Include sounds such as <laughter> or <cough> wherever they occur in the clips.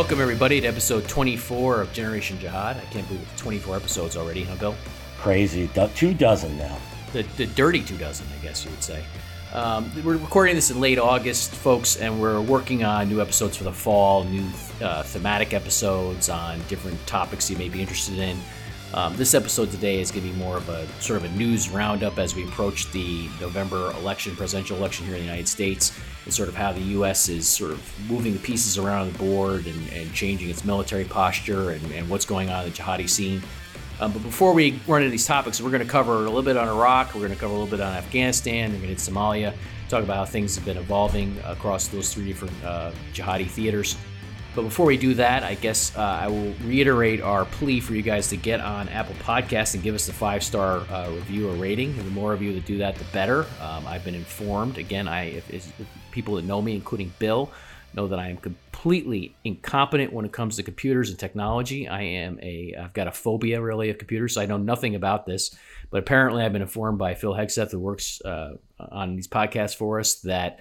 Welcome, everybody, to episode 24 of Generation Jihad. I can't believe it's 24 episodes already, huh, Bill? Crazy. Two dozen now. The, the dirty two dozen, I guess you would say. Um, we're recording this in late August, folks, and we're working on new episodes for the fall, new uh, thematic episodes on different topics you may be interested in. Um, this episode today is going to be more of a sort of a news roundup as we approach the November election, presidential election here in the United States, and sort of how the U.S. is sort of moving the pieces around the board and, and changing its military posture and, and, what's going on in the jihadi scene. Um, but before we run into these topics, we're going to cover a little bit on Iraq, we're going to cover a little bit on Afghanistan, we're going to hit Somalia, talk about how things have been evolving across those three different uh, jihadi theaters. But before we do that, I guess uh, I will reiterate our plea for you guys to get on Apple Podcasts and give us a five star uh, review or rating. The more of you that do that, the better. Um, I've been informed. Again, I if, if people that know me, including Bill, know that I am completely incompetent when it comes to computers and technology. I am a I've got a phobia really of computers, so I know nothing about this. But apparently, I've been informed by Phil Hegseth, who works uh, on these podcasts for us, that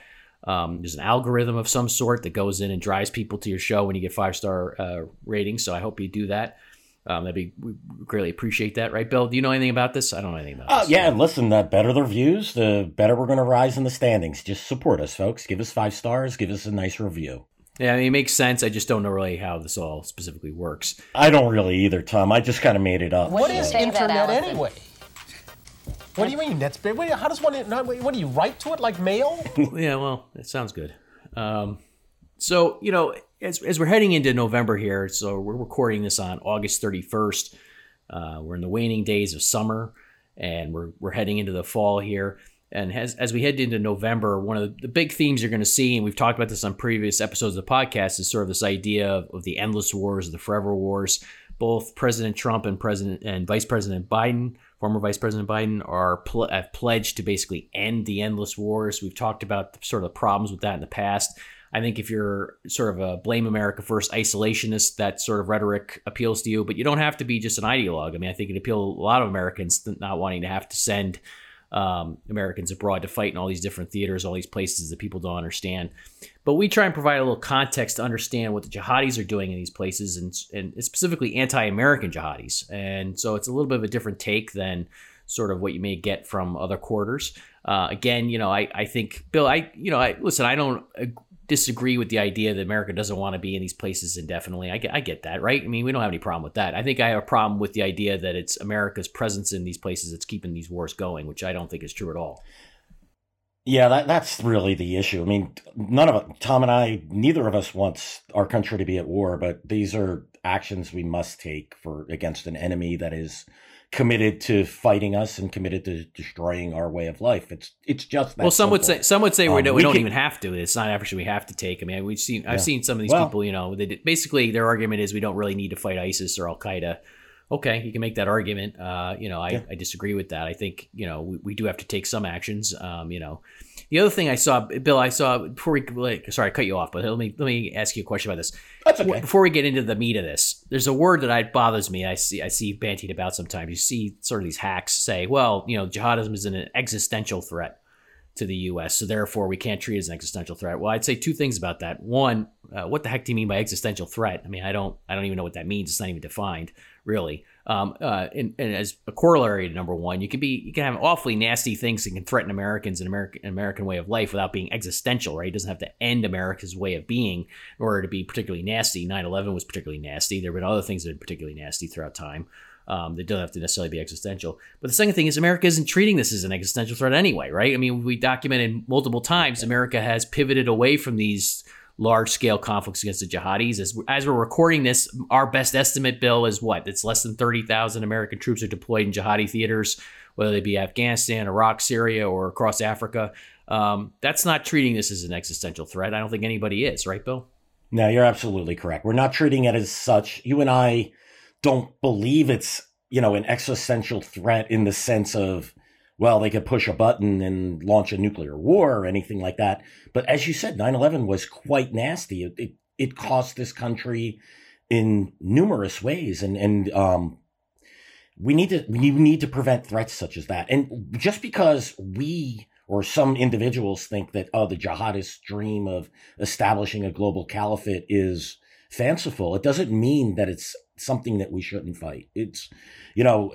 um, there's an algorithm of some sort that goes in and drives people to your show when you get five star uh, ratings. So I hope you do that. Um, that'd be we greatly appreciate that, right, Bill? Do you know anything about this? I don't know anything about. Oh this. yeah, listen, the better the reviews, the better we're going to rise in the standings. Just support us, folks. Give us five stars. Give us a nice review. Yeah, I mean, it makes sense. I just don't know really how this all specifically works. I don't really either, Tom. I just kind of made it up. What so. is internet anyway? What do you mean? That's big. How does one? What do you write to it like mail? <laughs> yeah, well, it sounds good. Um, so you know, as as we're heading into November here, so we're recording this on August thirty first. Uh, we're in the waning days of summer, and we're we're heading into the fall here. And as, as we head into November, one of the, the big themes you're going to see, and we've talked about this on previous episodes of the podcast, is sort of this idea of, of the endless wars, the forever wars. Both President Trump and President and Vice President Biden former Vice President Biden are pl- have pledged to basically end the endless wars. We've talked about the, sort of the problems with that in the past. I think if you're sort of a blame America first isolationist, that sort of rhetoric appeals to you, but you don't have to be just an ideologue. I mean, I think it appeals a lot of Americans not wanting to have to send um, Americans abroad to fight in all these different theaters, all these places that people don't understand. But we try and provide a little context to understand what the jihadis are doing in these places, and, and specifically anti-American jihadis. And so it's a little bit of a different take than sort of what you may get from other quarters. Uh, again, you know, I, I think Bill, I you know, I listen, I don't disagree with the idea that America doesn't want to be in these places indefinitely. I get, I get that, right? I mean, we don't have any problem with that. I think I have a problem with the idea that it's America's presence in these places that's keeping these wars going, which I don't think is true at all. Yeah, that, that's really the issue. I mean, none of Tom and I, neither of us wants our country to be at war, but these are actions we must take for against an enemy that is committed to fighting us and committed to destroying our way of life. It's it's just well. Some simple. would say some would say um, we don't, we, don't can, even have to. It's not action we have to take. I mean, we've seen I've yeah. seen some of these well, people. You know, they, basically their argument is we don't really need to fight ISIS or Al Qaeda. Okay, you can make that argument. Uh, you know, I, yeah. I disagree with that. I think you know we, we do have to take some actions. Um, you know, the other thing I saw, Bill, I saw before we like, sorry, I cut you off, but let me let me ask you a question about this. That's okay. Before we get into the meat of this, there's a word that I, bothers me. I see I see bantied about sometimes. You see sort of these hacks say, well, you know, jihadism is an existential threat to the U.S., so therefore we can't treat it as an existential threat. Well, I'd say two things about that. One, uh, what the heck do you mean by existential threat? I mean, I don't I don't even know what that means. It's not even defined really. Um, uh, and, and, as a corollary to number one, you can be you can have awfully nasty things that can threaten Americans and American American way of life without being existential, right? It doesn't have to end America's way of being in order to be particularly nasty. 9-11 was particularly nasty. There have been other things that are particularly nasty throughout time. Um, that don't have to necessarily be existential. But the second thing is America isn't treating this as an existential threat anyway, right? I mean, we documented multiple times America has pivoted away from these large scale conflicts against the jihadis. As, as we're recording this, our best estimate, Bill, is what? It's less than 30,000 American troops are deployed in jihadi theaters, whether they be Afghanistan, Iraq, Syria, or across Africa. Um, that's not treating this as an existential threat. I don't think anybody is, right, Bill? No, you're absolutely correct. We're not treating it as such. You and I don't believe it's, you know, an existential threat in the sense of well, they could push a button and launch a nuclear war or anything like that. But as you said, 9-11 was quite nasty. It, it, it cost this country in numerous ways. And, and, um, we need to, we need to prevent threats such as that. And just because we or some individuals think that, oh, the jihadist dream of establishing a global caliphate is fanciful, it doesn't mean that it's something that we shouldn't fight. It's, you know,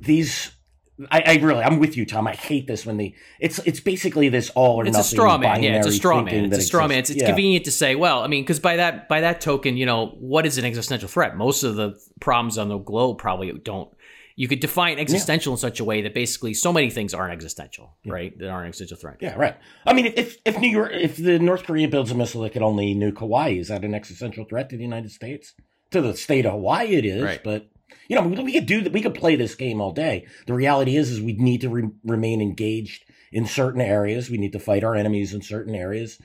these. I, I really, I'm with you, Tom. I hate this when the It's it's basically this all or nothing. it's nothing. a straw man. Yeah, it's a straw man. It's a straw man. It's, it's Yeah. convenient to say, well, I mean, because by that by that token, you know, what is an existential threat? Most of the problems on the globe probably don't. You could define existential in such a way that basically so many things aren't existential, right? That aren't an existential threat. Yeah, right. I mean, if if New York, if the North Korea builds a missile that could only nuke Hawaii, is that an existential threat to the United States? To the state of Hawaii, it is. Right. But you know, we, could do that. We could play this game all day. The reality is, is we need to re- remain engaged in certain areas. We need to fight our enemies in certain areas,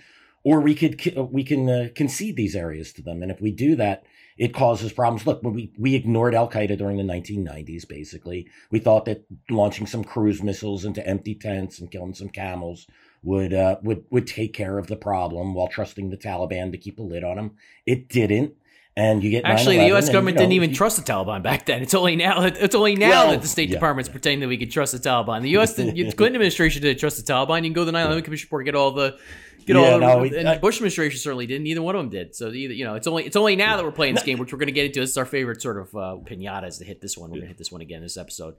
or we could we can uh, concede these areas to them. And if we do that, it causes problems. Look, we we ignored Al Qaeda during the 1990s, basically, we thought that launching some cruise missiles into empty tents and killing some camels would uh, would would take care of the problem while trusting the Taliban to keep a lid on them. It didn't, and you get Actually, the 9/11 U.S. and, government you know, didn't even you- trust the Taliban back then. It's only now. that <laughs> It's only now Well, that the State yeah, Department's pretending that we could trust the Taliban. The U.S. the <laughs> Clinton administration didn't trust the Taliban. You can go to the 9/11 Commission report, get all the. Get Yeah, all no, the, we- and I- the Bush administration certainly didn't. Neither one of them did. So either you know, it's only it's only now that we're playing this game, which we're going to get into. This is our favorite sort of uh, pinatas to hit this one. We're going to hit this one again this episode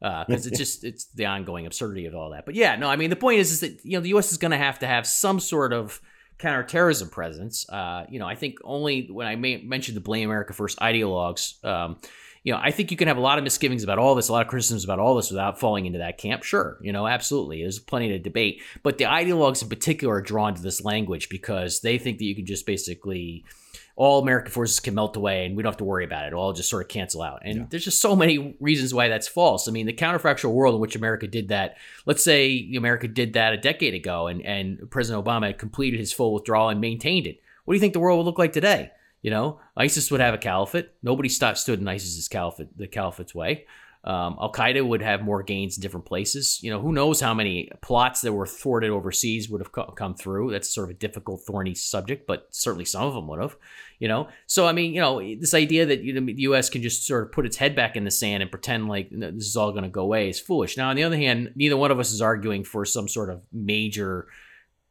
because it's <laughs> just it's the ongoing absurdity of all that. But yeah, no, I mean the point is is that you know the U.S. is going to have to have some sort of counterterrorism presence. Uh, you know, I think only when I mentioned the blame America first ideologues. Um, you know, I think you can have a lot of misgivings about all this, a lot of criticisms about all this without falling into that camp. Sure, you know, absolutely. There's plenty to debate. But the ideologues in particular are drawn to this language because they think that you can just basically all American forces can melt away and we don't have to worry about it. It'll all just sort of cancel out. And there's just so many reasons why that's false. I mean, the counterfactual world in which America did that, let's say America did that a decade ago and, and President Obama had completed his full withdrawal and maintained it. What do you think the world would look like today? You know, ISIS would have a caliphate. Nobody stopped, stood in ISIS's caliphate, the caliphate's way. Um, Al Qaeda would have more gains in different places. You know, who knows how many plots that were thwarted overseas would have co- come through. That's sort of a difficult, thorny subject, but certainly some of them would have. You know, so I mean, you know, this idea that you know, the U.S. can just sort of put its head back in the sand and pretend like this is all going to go away is foolish. Now, on the other hand, neither one of us is arguing for some sort of major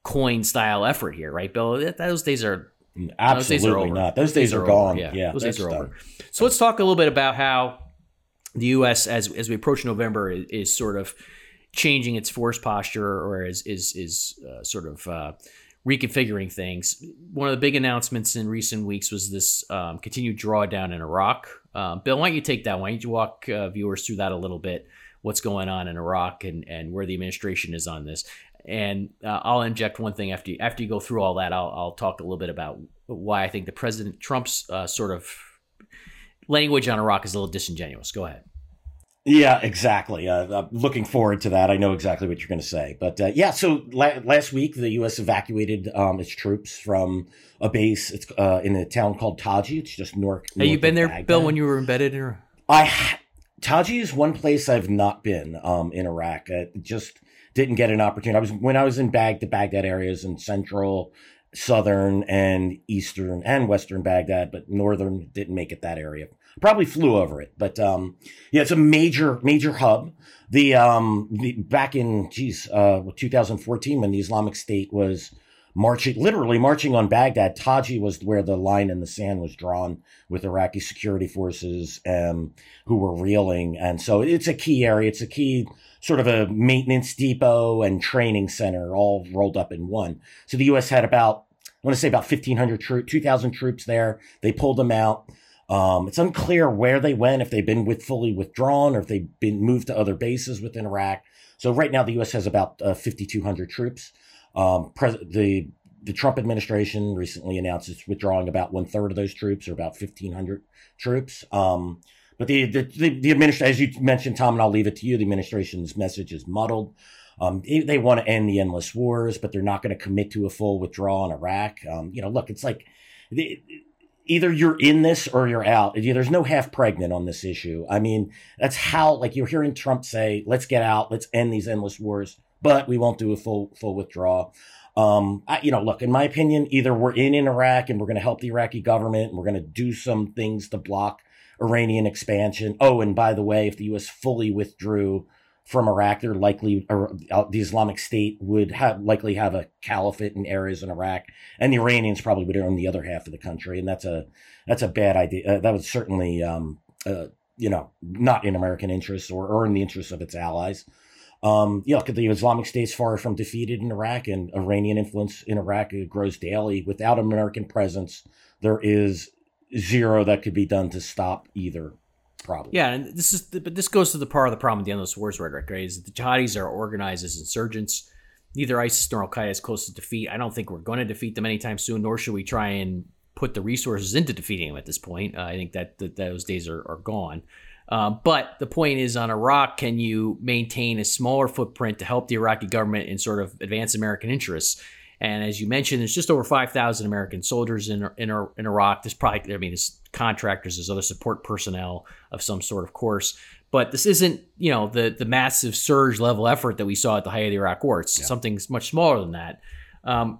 coin style effort here, right, Bill? Those days are those days are Absolutely not. Those days are over. gone. Yeah, Yeah, those days are over. So let's talk a little bit about how the U.S. as as we approach November is, is sort of changing its force posture or is is is uh, sort of uh, reconfiguring things. One of the big announcements in recent weeks was this um, continued drawdown in Iraq. Um, Bill, why don't you take that? Why don't you walk uh, viewers through that a little bit? What's going on in Iraq and and where the administration is on this? And uh, I'll inject one thing after you, after you go through all that. I'll, I'll talk a little bit about why I think the President Trump's uh, sort of language on Iraq is a little disingenuous. Go ahead. Yeah, exactly. Uh, I'm looking forward to that. I know exactly what you're going to say, but uh, yeah. So la- last week, the U.S. evacuated um, its troops from a base. It's uh, in a town called Taji. It's just north. Have you north been of there, Baghdad. Bill, when you were embedded in? I ha- Taji is one place I've not been um, in Iraq. I just didn't get an opportunity. I was when I was in Bag the Baghdad areas in central, southern, and eastern and western Baghdad, but northern didn't make it that area. Probably flew over it, but um, yeah, it's a major major hub. The um, the, back in geez, uh, 2014 when the Islamic State was marching, literally marching on Baghdad. Taji was where the line in the sand was drawn with Iraqi security forces um, who were reeling. And so it's a key area. It's a key sort of a maintenance depot and training center all rolled up in one. So the U.S. had about, I want to say about 1,500 troops, 2,000 troops there. They pulled them out. Um, it's unclear where they went, if they've been with fully withdrawn or if they've been moved to other bases within Iraq. So right now the U.S. has about uh, 5,200 troops. Um, pres- the the Trump administration recently announced it's withdrawing about one third of those troops, or about 1,500 troops. Um, but the the the, the administration, as you mentioned, Tom, and I'll leave it to you. The administration's message is muddled. Um, they, they want to end the endless wars, but they're not going to commit to a full withdrawal in Iraq. Um, you know, look, it's like the, either you're in this or you're out. There's no half pregnant on this issue. I mean, that's how like you're hearing Trump say, "Let's get out, let's end these endless wars," but we won't do a full full withdrawal. Um, I, you know, look, in my opinion, either we're in in Iraq and we're going to help the Iraqi government and we're going to do some things to block Iranian expansion. Oh, and by the way, if the U.S. fully withdrew from Iraq. They're likely, or uh, the Islamic State would have likely have a caliphate in areas in Iraq, and the Iranians probably would own the other half of the country, and that's a that's a bad idea. Uh, that was certainly, um, uh, you know, not in American interests or, or in the interests of its allies. Um, yeah, the Islamic State's far from defeated in Iraq, and Iranian influence in Iraq grows daily. Without American presence, there is zero that could be done to stop either problem. Yeah, and this is but this goes to the part of the problem with the endless wars rhetoric, right? Is that the jihadis are organized as insurgents. Neither ISIS nor Al Qaeda is close to defeat. I don't think we're going to defeat them anytime soon, nor should we try and put the resources into defeating them at this point. Uh, I think that, that those days are, are gone. Uh, but the point is on Iraq, can you maintain a smaller footprint to help the Iraqi government in sort of advance American interests? And as you mentioned, there's just over 5,000 American soldiers in, in, in Iraq. There's probably, I mean, there's contractors, as other support personnel of some sort, of course. But this isn't, you know, the the massive surge level effort that we saw at the height of the Iraq War. It's yeah. something much smaller than that. Um,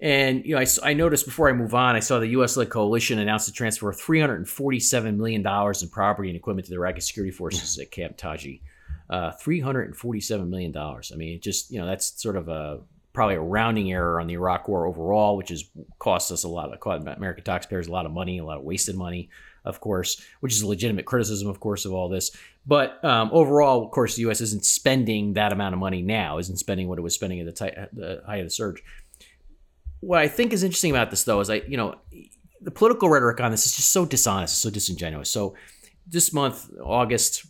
and you know, I, I, noticed before I move on, I saw the U.S.-led coalition announced a transfer of 347 million dollars in property and equipment to the Iraqi security forces at Camp Taji. Uh, 347 million dollars. I mean, just you know, that's sort of a probably a rounding error on the Iraq War overall, which has cost us a lot of cost American taxpayers a lot of money, a lot of wasted money, of course, which is a legitimate criticism, of course, of all this. But um, overall, of course, the U.S. isn't spending that amount of money now, isn't spending what it was spending at the, the height of the surge. What I think is interesting about this, though, is I, you know, the political rhetoric on this is just so dishonest, so disingenuous. So this month, August,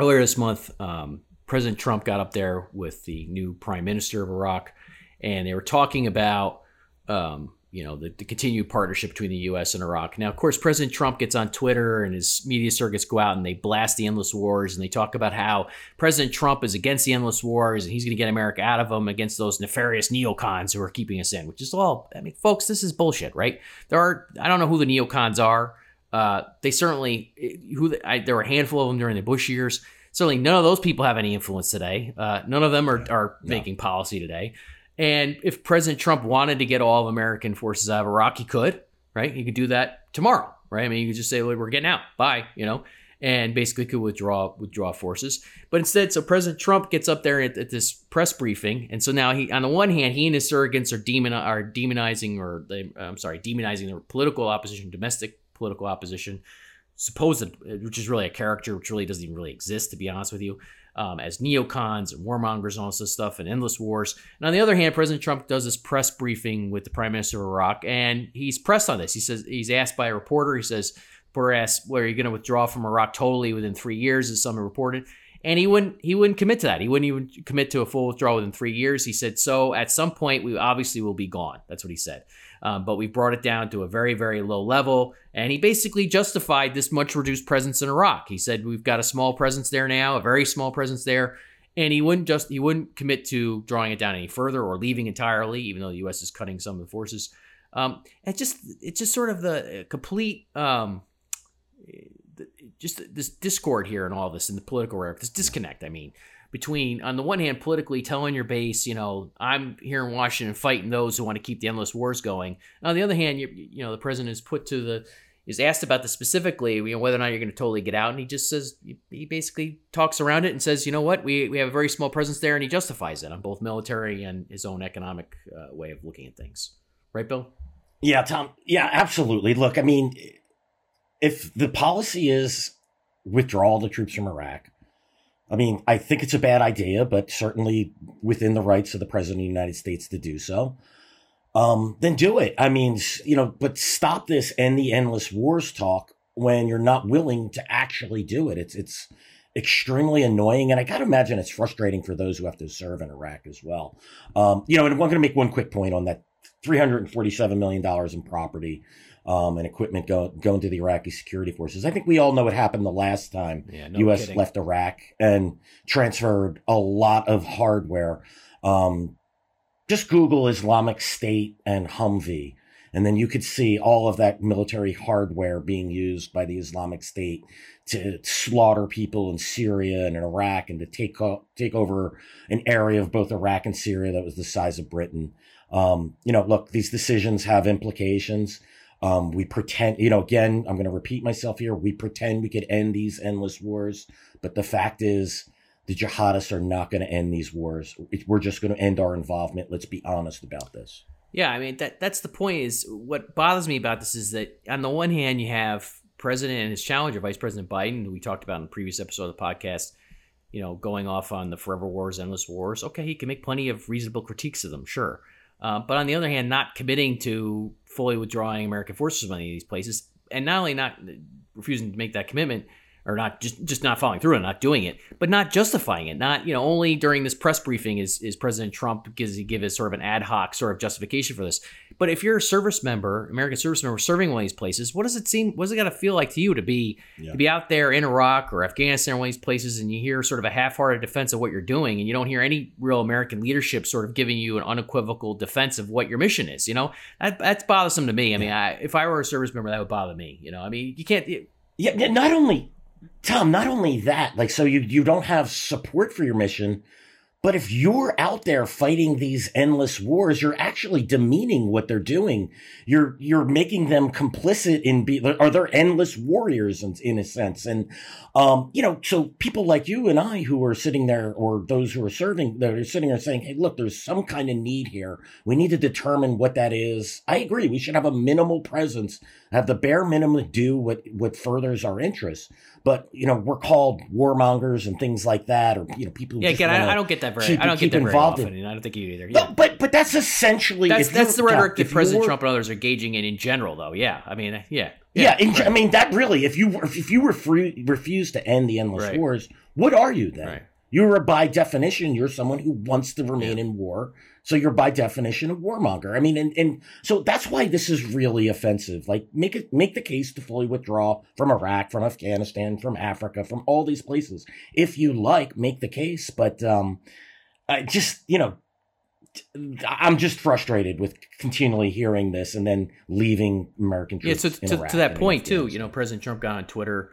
earlier this month, um, President Trump got up there with the new prime minister of Iraq, and they were talking about, um, you know, the, the, continued partnership between the U.S. and Iraq. Now, of course, President Trump gets on Twitter and his media circuits go out and they blast the endless wars and they talk about how President Trump is against the endless wars and he's going to get America out of them against those nefarious neocons who are keeping us in, which is all. I mean, folks, this is bullshit, right? There are. I don't know who the neocons are. Uh, they certainly who I, there were a handful of them during the Bush years certainly none of those people have any influence today. Uh, none of them are, are no. making policy today. And if President Trump wanted to get all of American forces out of Iraq, he could, right? He could do that tomorrow, right? I mean, he could just say, well, we're getting out. Bye, you know, and basically could withdraw withdraw forces. But instead, so President Trump gets up there at, at this press briefing, and so now he, on the one hand, he and his surrogates are demon are demonizing, or they, I'm sorry, demonizing the political opposition, domestic political opposition, supposed, which is really a character which really doesn't even really exist, to be honest with you, um, as neocons and warmongers and all this stuff and endless wars. And on the other hand, President Trump does this press briefing with the Prime Minister of Iraq, and he's pressed on this. He says he's asked by a reporter. He says, "Reporter asks, well, are you going to withdraw from Iraq totally within three years?" As someone reported. And he wouldn't he wouldn't commit to that. He wouldn't even commit to a full withdrawal within three years. He said, so at some point we obviously will be gone. That's what he said um, but we brought it down to a very, very low level. And he basically justified this much reduced presence in Iraq. He said we've got a small presence there now, a very small presence there, and he wouldn't just he wouldn't commit to drawing it down any further or leaving entirely, even though the U.S. is cutting some of the forces. Um, it's just it's just sort of the uh, complete. Um, just this discord here and all this in the political rhetoric, this disconnect. I mean, between on the one hand politically telling your base you know i'm here in washington fighting those who want to keep the endless wars going. And on the other hand you, you know the president is put to the is asked about this specifically you know whether or not you're going to totally get out and he just says he basically talks around it and says you know what? We, we have a very small presence there and he justifies it on both military and his own economic uh, way of looking at things. Right bill? Yeah tom yeah absolutely. Look i mean if the policy is withdraw all the troops from iraq I mean, I think it's a bad idea, but certainly within the rights of the president of the United States to do so. Um, then do it. I mean, you know, but stop this and the endless wars talk when you're not willing to actually do it. It's it's extremely annoying, and I gotta imagine it's frustrating for those who have to serve in Iraq as well. Um, you know, and I'm going to make one quick point on that: three hundred and forty-seven million dollars in property um, and equipment go, going to the Iraqi security forces. I think we all know what happened the last time yeah, no U.S. Kidding. left Iraq and transferred a lot of hardware. Um, just Google Islamic State and Humvee, and then you could see all of that military hardware being used by the Islamic State to slaughter people in Syria and in Iraq and to take o- take over an area of both Iraq and Syria that was the size of Britain. Um, you know, look, these decisions have implications. Um, we pretend, you know, again, I'm going to repeat myself here. We pretend we could end these endless wars, but the fact is the jihadists are not going to end these wars. We're just going to end our involvement. Let's be honest about this. Yeah, I mean that that's the point. Is what bothers me about this is that on the one hand you have President and his challenger, Vice President Biden, who we talked about in the previous episode of the podcast, you know, going off on the forever wars, endless wars. Okay, he can make plenty of reasonable critiques of them, sure. Uh, but on the other hand, not committing to fully withdrawing American forces from any of these places, and not only not refusing to make that commitment, or not just just not following through and not doing it, but not justifying it. Not you know only during this press briefing is is President Trump gives he give his sort of an ad hoc sort of justification for this. But if you're a service member, American service member serving one of these places, what does it seem? What does it got to feel like to you to be yeah. to be out there in Iraq or Afghanistan or one of these places, and you hear sort of a half-hearted defense of what you're doing, and you don't hear any real American leadership sort of giving you an unequivocal defense of what your mission is. You know that, that's bothersome to me. I mean, I, if I were a service member, that would bother me. You know, I mean, you can't. It, yeah, not only Tom, not only that, like, so you, you don't have support for your mission, but if you're out there fighting these endless wars, you're actually demeaning what they're doing. You're, you're making them complicit in be, are there endless warriors in, in a sense? And, um, you know, so people like you and I who are sitting there or those who are serving, that are sitting there saying, Hey, look, there's some kind of need here. We need to determine what that is. I agree. We should have a minimal presence, have the bare minimum to do what, what furthers our interests but you know we're called warmongers and things like that, or you know people. yeah, again, I, I, don't get that very. Keep, I don't get that very often. In, I don't think you either. Yeah. But, but but that's essentially that's that's the rhetoric that President Trump and others are gauging in in general, though. Yeah, I mean, yeah. Yeah, yeah right. I mean that really. If you if you refuse refuse to end the endless right. wars, what are you then? Right. You're by definition, you're someone who wants to remain yeah. in war. So you're by definition a warmonger. I mean, and, and so that's why this is really offensive. Like make it, make the case to fully withdraw from Iraq, from Afghanistan, from Africa, from all these places. If you like, make the case. But, um, I just, you know, I'm just frustrated with continually hearing this and then leaving American troops. Yeah, so to, to that point too, you know, President Trump got on Twitter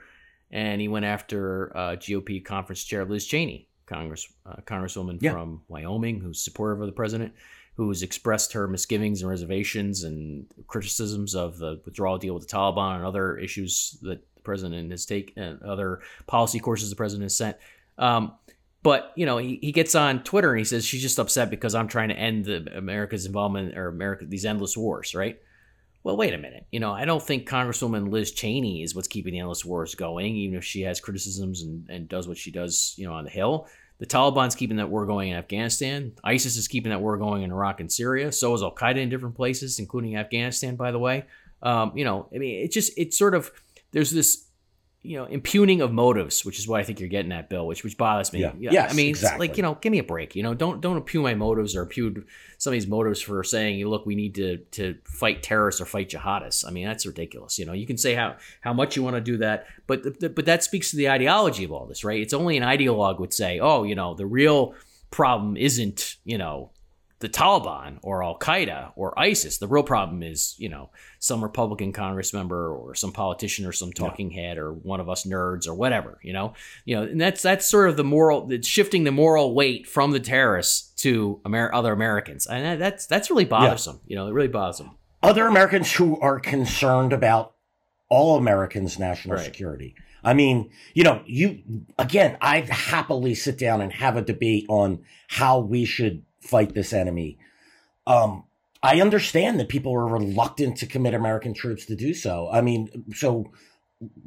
and he went after uh, GOP conference chair Liz Cheney Congress uh, Congresswoman yeah. from Wyoming who's supportive of the president, who's expressed her misgivings and reservations and criticisms of the withdrawal deal with the Taliban and other issues that the president has taken, and other policy courses the president has sent. Um, but you know, he, he gets on Twitter and he says she's just upset because I'm trying to end the America's involvement or America these endless wars, right? Well, wait a minute. You know, I don't think Congresswoman Liz Cheney is what's keeping the endless wars going, even if she has criticisms and, and does what she does, you know, on the Hill. The Taliban's keeping that war going in Afghanistan. ISIS is keeping that war going in Iraq and Syria. So is Al Qaeda in different places, including Afghanistan, by the way. Um, you know, I mean, it just, it's sort of, there's this you know, impugning of motives, which is what I think you're getting at, Bill, which which bothers me. Yeah. Yes, I mean, exactly. like you know, give me a break. You know, don't don't impugn my motives or impugn somebody's motives for saying, you look, we need to to fight terrorists or fight jihadists. I mean, that's ridiculous. You know, you can say how how much you want to do that, but the, the, but that speaks to the ideology of all this, right? It's only an ideologue would say, oh, you know, the real problem isn't you know the Taliban or Al Qaeda or ISIS. The real problem is, you know, some Republican Congress member or some politician or some talking yeah. head or one of us nerds or whatever, you know, you know, and that's that's sort of the moral, it's shifting the moral weight from the terrorists to Amer- other Americans, and that's that's really bothersome. Yeah. You know, it really bothers them. Other Americans who are concerned about all Americans' national right. security. I mean, you know, you again, I'd happily sit down and have a debate on how we should fight this enemy. Um, I understand that people are reluctant to commit American troops to do so. I mean, so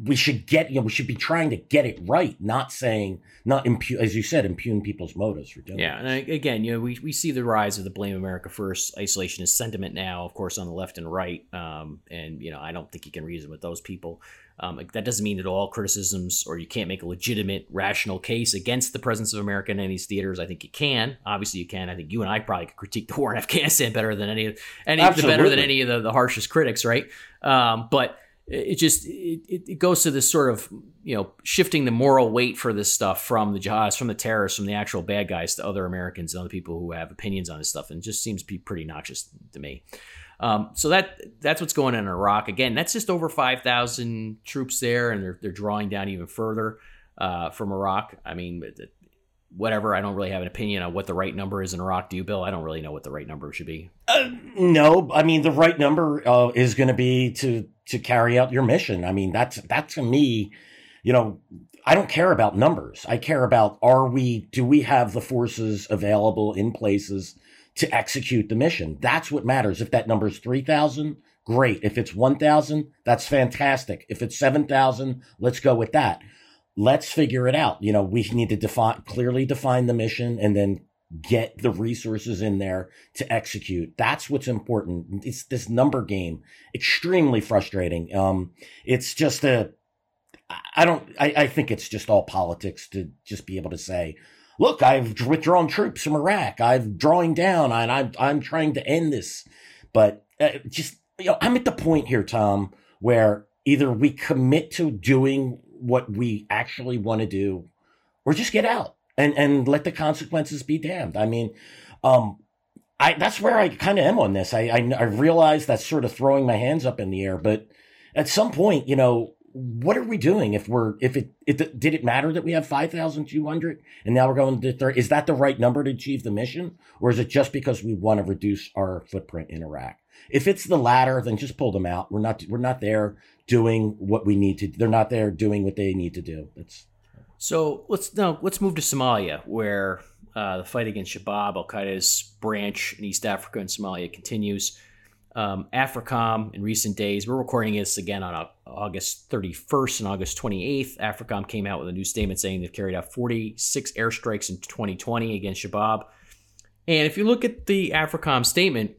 we should get, you know, we should be trying to get it right, not saying, not impugn, as you said, impugn people's motives for doing Yeah. This. And again, you know, we, we see the rise of the blame America first isolationist sentiment now, of course, on the left and right. Um, and, you know, I don't think you can reason with those people. Um, that doesn't mean that all criticisms or you can't make a legitimate, rational case against the presence of America in any of these theaters. I think you can. Obviously, you can. I think you and I probably could critique the <laughs> war in Afghanistan better than any, any better than any of the, the harshest critics, right? Um, but it just it, it goes to this sort of you know shifting the moral weight for this stuff from the jihadists, from the terrorists, from the actual bad guys to other Americans and other people who have opinions on this stuff, and it just seems to be pretty noxious to me. Um, so that that's what's going on in Iraq. Again, that's just over five thousand troops there, and they're they're drawing down even further uh, from Iraq. I mean, whatever. I don't really have an opinion on what the right number is in Iraq. Do you, Bill? I don't really know what the right number should be. Uh, no, I mean the right number uh, is going to be to to carry out your mission. I mean that's that to me, you know, I don't care about numbers. I care about are we, do we have the forces available in places to execute the mission? That's what matters. If that number is 3,000, great. If it's 1,000, that's fantastic. If it's 7,000, let's go with that. Let's figure it out. You know, we need to define, clearly define the mission and then get the resources in there to execute. That's what's important. It's this number game, extremely frustrating. Um, it's just a, I don't, I, I think it's just all politics to just be able to say, look, I've withdrawn troops from Iraq. I've drawing down and I'm, I'm trying to end this. But uh, just, you know, I'm at the point here, Tom, where either we commit to doing what we actually want to do or just get out and, and let the consequences be damned. I mean, um, I, that's where I kind of am on this. I, I, I realize that's sort of throwing my hands up in the air, but at some point, you know, what are we doing if we're if it, it did it matter that we have 5200 and now we're going to third is that the right number to achieve the mission? Or is it just because we want to reduce our footprint in iraq? If it's the latter then just pull them out. We're not we're not there doing what we need to they're not there doing what they need to do. That's so let's now let's move to somalia where uh, the fight against shabab al-qaeda's branch in east africa and somalia continues um, AFRICOM in recent days, we're recording this again on August 31st and August 28th. AFRICOM came out with a new statement saying they've carried out 46 airstrikes in 2020 against Shabab. And if you look at the AFRICOM statement,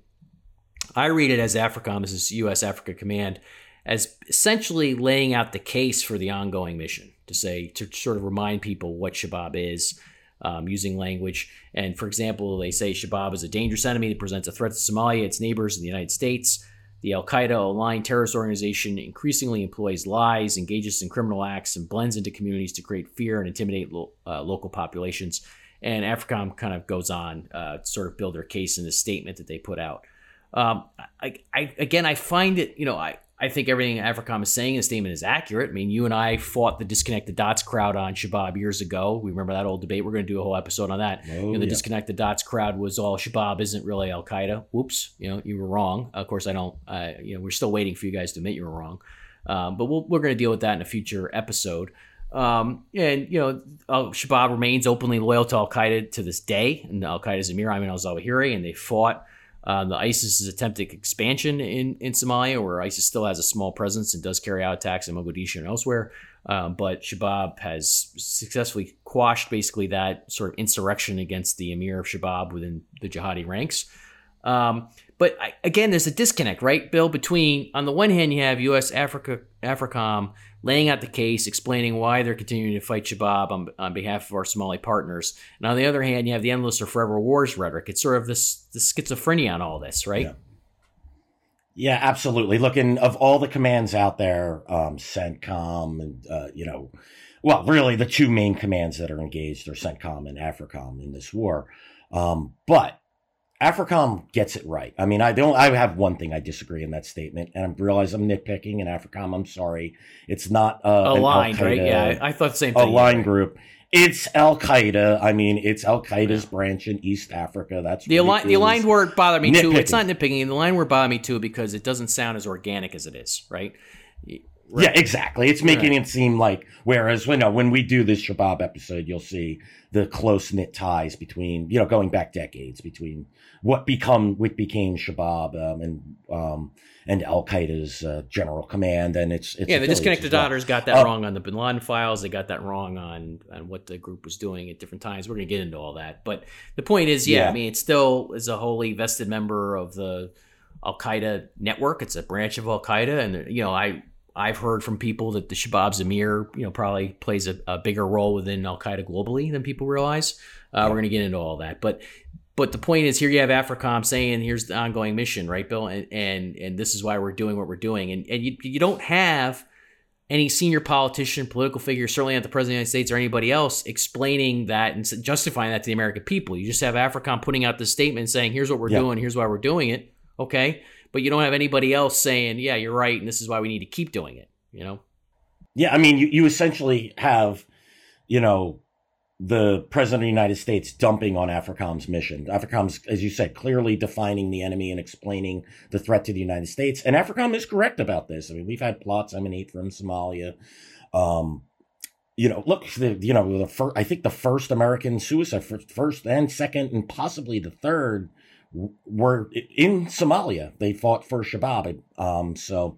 I read it as AFRICOM, as U.S. Africa Command, as essentially laying out the case for the ongoing mission to say, to sort of remind people what Shabab is um, using language. And for example, they say Shabab is a dangerous enemy that presents a threat to Somalia, its neighbors, and the United States. The Al Qaeda aligned terrorist organization increasingly employs lies, engages in criminal acts, and blends into communities to create fear and intimidate lo- uh, local populations. And AFRICOM kind of goes on uh, to sort of build their case in the statement that they put out. Um, I, I, again, I find it, you know, I, I think everything AFRICOM is saying in the statement is accurate. I mean, you and I fought the Disconnect the Dots crowd on Shabab years ago. We remember that old debate. We're going to do a whole episode on that. Oh, you know, the yeah. Disconnect the Dots crowd was all Shabab isn't really Al Qaeda. Whoops, you know, you were wrong. Of course, I don't. Uh, you know, we're still waiting for you guys to admit you were wrong. Um, but we we are going to deal with that in a future episode. Um, and you know, Al Shabab remains openly loyal to Al Qaeda to this day, and Al Qaeda's Emir Ayman al Zawahiri, and they fought um, the ISIS's attempted expansion in, in Somalia, where ISIS still has a small presence and does carry out attacks in Mogadishu and elsewhere. Um, but Shabab has successfully quashed basically that sort of insurrection against the emir of Shabab within the jihadi ranks. Um, but I, again, there's a disconnect, right, Bill, between on the one hand you have U.S. Africa AFRICOM laying out the case, explaining why they're continuing to fight Shabab on, on behalf of our Somali partners. And on the other hand, you have the endless or forever wars rhetoric. It's sort of this, this schizophrenia on all this, right? Yeah. Yeah, absolutely. Looking of all the commands out there, um, CENTCOM and, uh, you know, well, really the two main commands that are engaged are CENTCOM and AFRICOM in this war. Um, but AFRICOM gets it right. I mean, I don't. I have one thing I disagree in that statement, and I realize I'm nitpicking. And AFRICOM, I'm sorry, it's not uh, aligned, right? Yeah, I thought the same thing. Aligned group. It's Al Qaeda. I mean, it's Al Qaeda's branch in East Africa. That's the aligned. The aligned word bothered me nitpicking. too. It's not nitpicking. The line word bothered me too because it doesn't sound as organic as it is, right? Right. Yeah, exactly. It's making right. it seem like whereas you know, when we do this Shabab episode, you'll see the close knit ties between you know going back decades between what become what became Shabab um, and um, and Al Qaeda's uh, general command, and it's, it's yeah. The disconnected well. daughters got that uh, wrong on the Bin Laden files. They got that wrong on on what the group was doing at different times. We're gonna get into all that, but the point is, yeah, yeah. I mean, it still is a wholly vested member of the Al Qaeda network. It's a branch of Al Qaeda, and you know, I I've heard from people that the Shabab emir, you know, probably plays a, a bigger role within Al Qaeda globally than people realize. Uh, yeah. We're going to get into all that, but but the point is, here you have AFRICOM saying, "Here's the ongoing mission, right, Bill?" And and and this is why we're doing what we're doing. And and you you don't have any senior politician, political figure, certainly not the president of the United States or anybody else, explaining that and justifying that to the American people. You just have AFRICOM putting out this statement saying, "Here's what we're yeah. doing. Here's why we're doing it." Okay, but you don't have anybody else saying, "Yeah, you're right, and this is why we need to keep doing it." You know? Yeah, I mean, you you essentially have, you know, the president of the United States dumping on AFRICOM's mission. AFRICOM's, as you said, clearly defining the enemy and explaining the threat to the United States. And AFRICOM is correct about this. I mean, we've had plots emanate from Somalia. Um, you know, look, the, you know, the first, I think the first American suicide, first and second, and possibly the third, were in Somalia. They fought for Shabab. Um, so,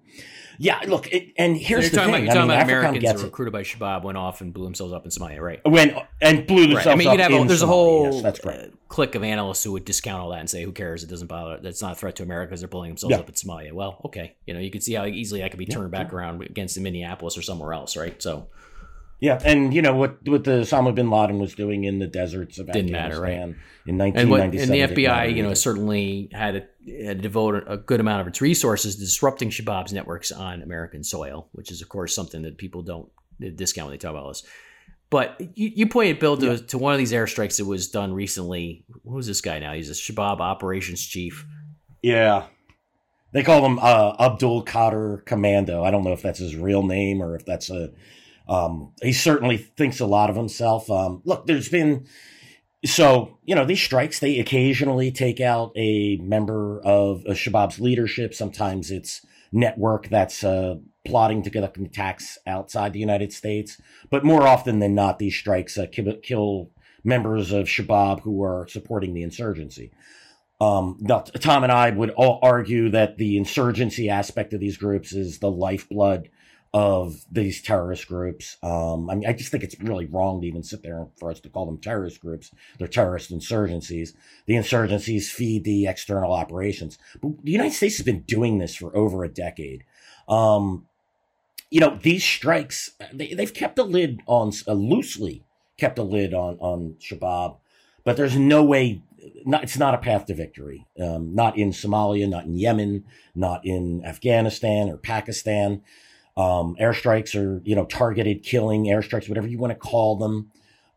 yeah, look, it, and here's so the thing. About, you're talking I mean, about Americans gets were recruited by Shabab, went off and blew themselves up in Somalia, right? When and blew themselves right. I mean, you'd up have a, there's a whole Yes, that's uh, clique of analysts who would discount all that and say, "Who cares? It doesn't bother. That's not a threat to America because they're blowing themselves Yeah. up in Somalia." Well, okay, you know, you can see how easily that could be turned back around against Minneapolis or somewhere else, right? So, Yeah, and you know what what the Osama bin Laden was doing in the deserts of Didn't matter, right? Afghanistan in and what 1997. and the FBI, you know, certainly had, a, had devoted a good amount of its resources to disrupting Shabab's networks on American soil, which is, of course, something that people don't discount when they talk about this. But you, you pointed, Bill, to, to one of these airstrikes that was done recently. Who's this guy now? He's a Shabab operations chief. Yeah. They call him uh, Abdul Qadir Commando. I don't know if that's his real name or if that's a. Um, he certainly thinks a lot of himself. Um, look, there's been. So, you know, these strikes, they occasionally take out a member of a Shabab's leadership. Sometimes it's network that's uh, plotting to conduct attacks outside the United States. But more often than not, these strikes uh, kill, members of Shabab who are supporting the insurgency. Um, Tom and I would all argue that the insurgency aspect of these groups is the lifeblood of these terrorist groups. Um, I mean, I just think it's really wrong to even sit there for us to call them terrorist groups. They're terrorist insurgencies. The insurgencies feed the external operations. But the United States has been doing this for over a decade. Um, you know, these strikes, they, they've kept a lid on, uh, loosely kept a lid on, on Shabab, but there's no way, not, it's not a path to victory. Um, not in Somalia, not in Yemen, not in Afghanistan or Pakistan. Um, airstrikes or, you know, targeted killing airstrikes, whatever you want to call them,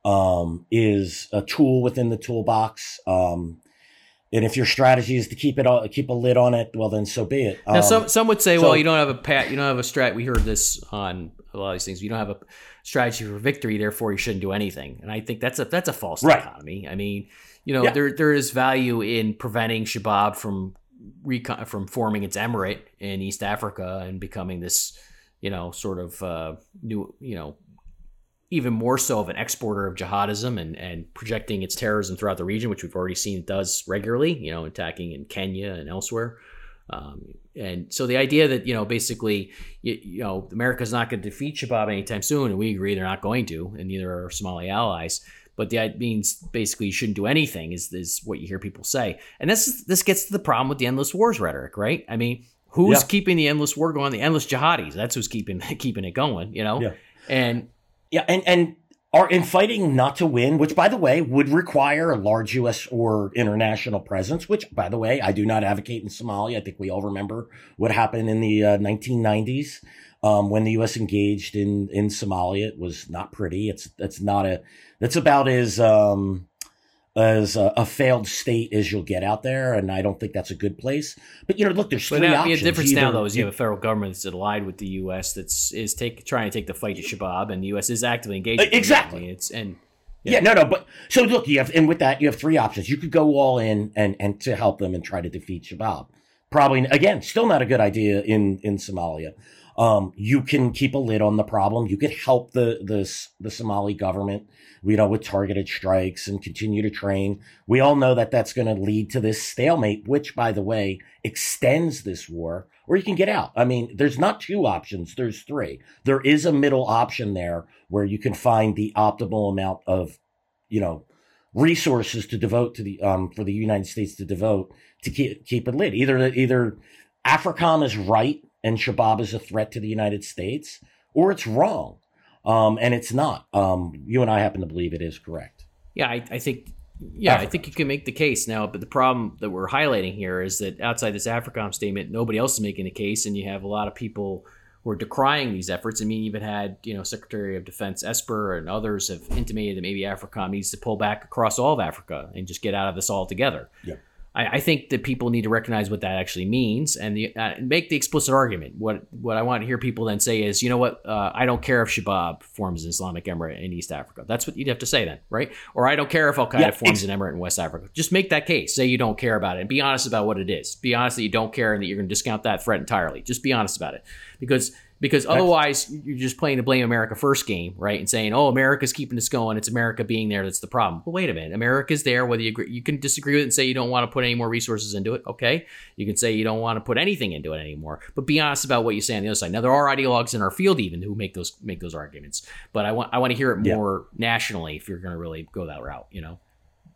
um, is a tool within the toolbox. Um, and if your strategy is to keep it all, keep a lid on it, well, then so be it. Now, Um, some some would say, so- well, you don't have a pat, you don't have a strat. We heard this on a lot of these things. You don't have a strategy for victory, therefore you shouldn't do anything. And I think that's a that's a false Right. dichotomy. I mean, you know, Yeah. there there is value in preventing Shabab from recon, from forming its emirate in East Africa and becoming this, you know, sort of uh, new, you know, even more so of an exporter of jihadism and, and projecting its terrorism throughout the region, which we've already seen it does regularly, you know, attacking in Kenya and elsewhere. Um, and so the idea that, you know, basically, you, you know, America's not going to defeat Shabab anytime soon, and we agree they're not going to, and neither are Somali allies. But that means basically you shouldn't do anything is, is what you hear people say. And this this gets to the problem with the endless wars rhetoric, right? I mean, who's Yeah. keeping the endless war going? The endless jihadis. That's who's keeping <laughs> keeping it going, you know? Yeah. And Yeah, and and are in fighting not to win, which by the way would require a large U.S. or international presence. Which, by the way, I do not advocate in Somalia. I think we all remember what happened in the uh, 1990s um, when the U.S. engaged in in Somalia. It was not pretty. It's it's not a. That's about as um, as a, a failed state as you'll get out there, and I don't think that's a good place. But you know, look, there's But three now, options. the difference now, though, is you have a federal government that's allied with the U.S. that's is take trying to take the fight to Shabab, and the U.S. is actively engaged. them. Exactly. It's and Yeah. no, no, but so look, you have, and with that, you have three options. You could go all in and, and to help them and try to defeat Shabab. Probably, again, still not a good idea in, in Somalia. Um, you can keep a lid on the problem. You could help the, the, the Somali government, you know, with targeted strikes and continue to train. We all know that that's going to lead to this stalemate, which, by the way, extends this war, or you can get out. I mean, there's not two options. There's three. There is a middle option there where you can find the optimal amount of, you know, resources to devote to the, um, for the United States to devote to keep, keep it lit. Either, either AFRICOM is right and Shabab is a threat to the United States, or it's wrong. Um, and it's not. Um, you and I happen to believe it is correct. yeah, I, I think yeah, I think you can make the case now. But the problem that we're highlighting here is that outside this AFRICOM statement, nobody else is making the case, and you have a lot of people who are decrying these efforts. I mean, you even had you know Secretary of Defense Esper and others have intimated that maybe AFRICOM needs to pull back across all of Africa and just get out of this altogether. Yeah. I, I think that people need to recognize what that actually means and the, uh, make the explicit argument. What what I want to hear people then say is, you know what, uh, I don't care if Shabab forms an Islamic Emirate in East Africa. That's what you'd have to say then, right? Or I don't care if Al Qaeda Yeah, forms an emirate in West Africa. Just make that case. Say you don't care about it and be honest about what it is. Be honest that you don't care and that you're going to discount that threat entirely. Just be honest about it because because otherwise you're just playing the blame America first game, right? And saying, "Oh, America's keeping this going. It's America being there that's the problem." Well, wait a minute. America's there. Whether you agree, you can disagree with it and say you don't want to put any more resources into it. Okay, you can say you don't want to put anything into it anymore. But be honest about what you say on the other side. Now there are ideologues in our field even who make those make those arguments. But I want I want to hear it Yeah. more nationally if you're going to really go that route. You know.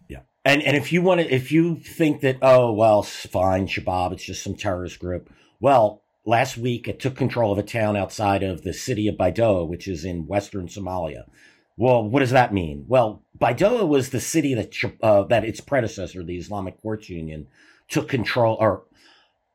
Yeah. And and if you want to, if you think that, oh, well, fine, Shabab, it's just some terrorist group. Well, last week it took control of a town outside of the city of Baidoa, which is in western Somalia. Well, what does that mean? Well, Baidoa was the city that uh, that its predecessor, the Islamic Courts Union, took control, or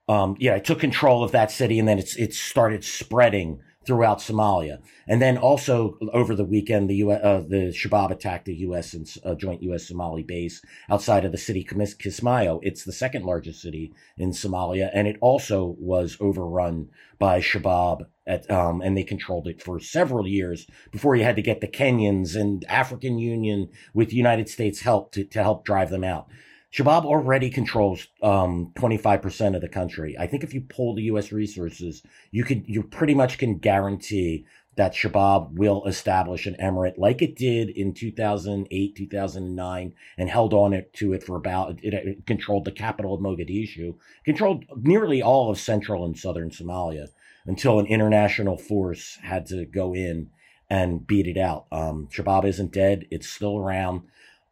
um, yeah, it took control of that city, and then it's it started spreading throughout Somalia. And then also over the weekend, the U- uh, the Shabab attacked the U.S. and uh, joint U.S. Somali base outside of the city Kis- Kismayo. It's the second largest city in Somalia, and it also was overrun by Shabab. At, um, and they controlled it for several years before you had to get the Kenyans and African Union with United States help to, to help drive them out. Shabab already controls um, 25% of the country. I think if you pull the U.S. resources, you could you pretty much can guarantee that Shabab will establish an emirate like it did in 2008, 2009, and held on it to it for about it, it controlled the capital of Mogadishu, controlled nearly all of central and southern Somalia until an international force had to go in and beat it out. Um, Shabab isn't dead; it's still around.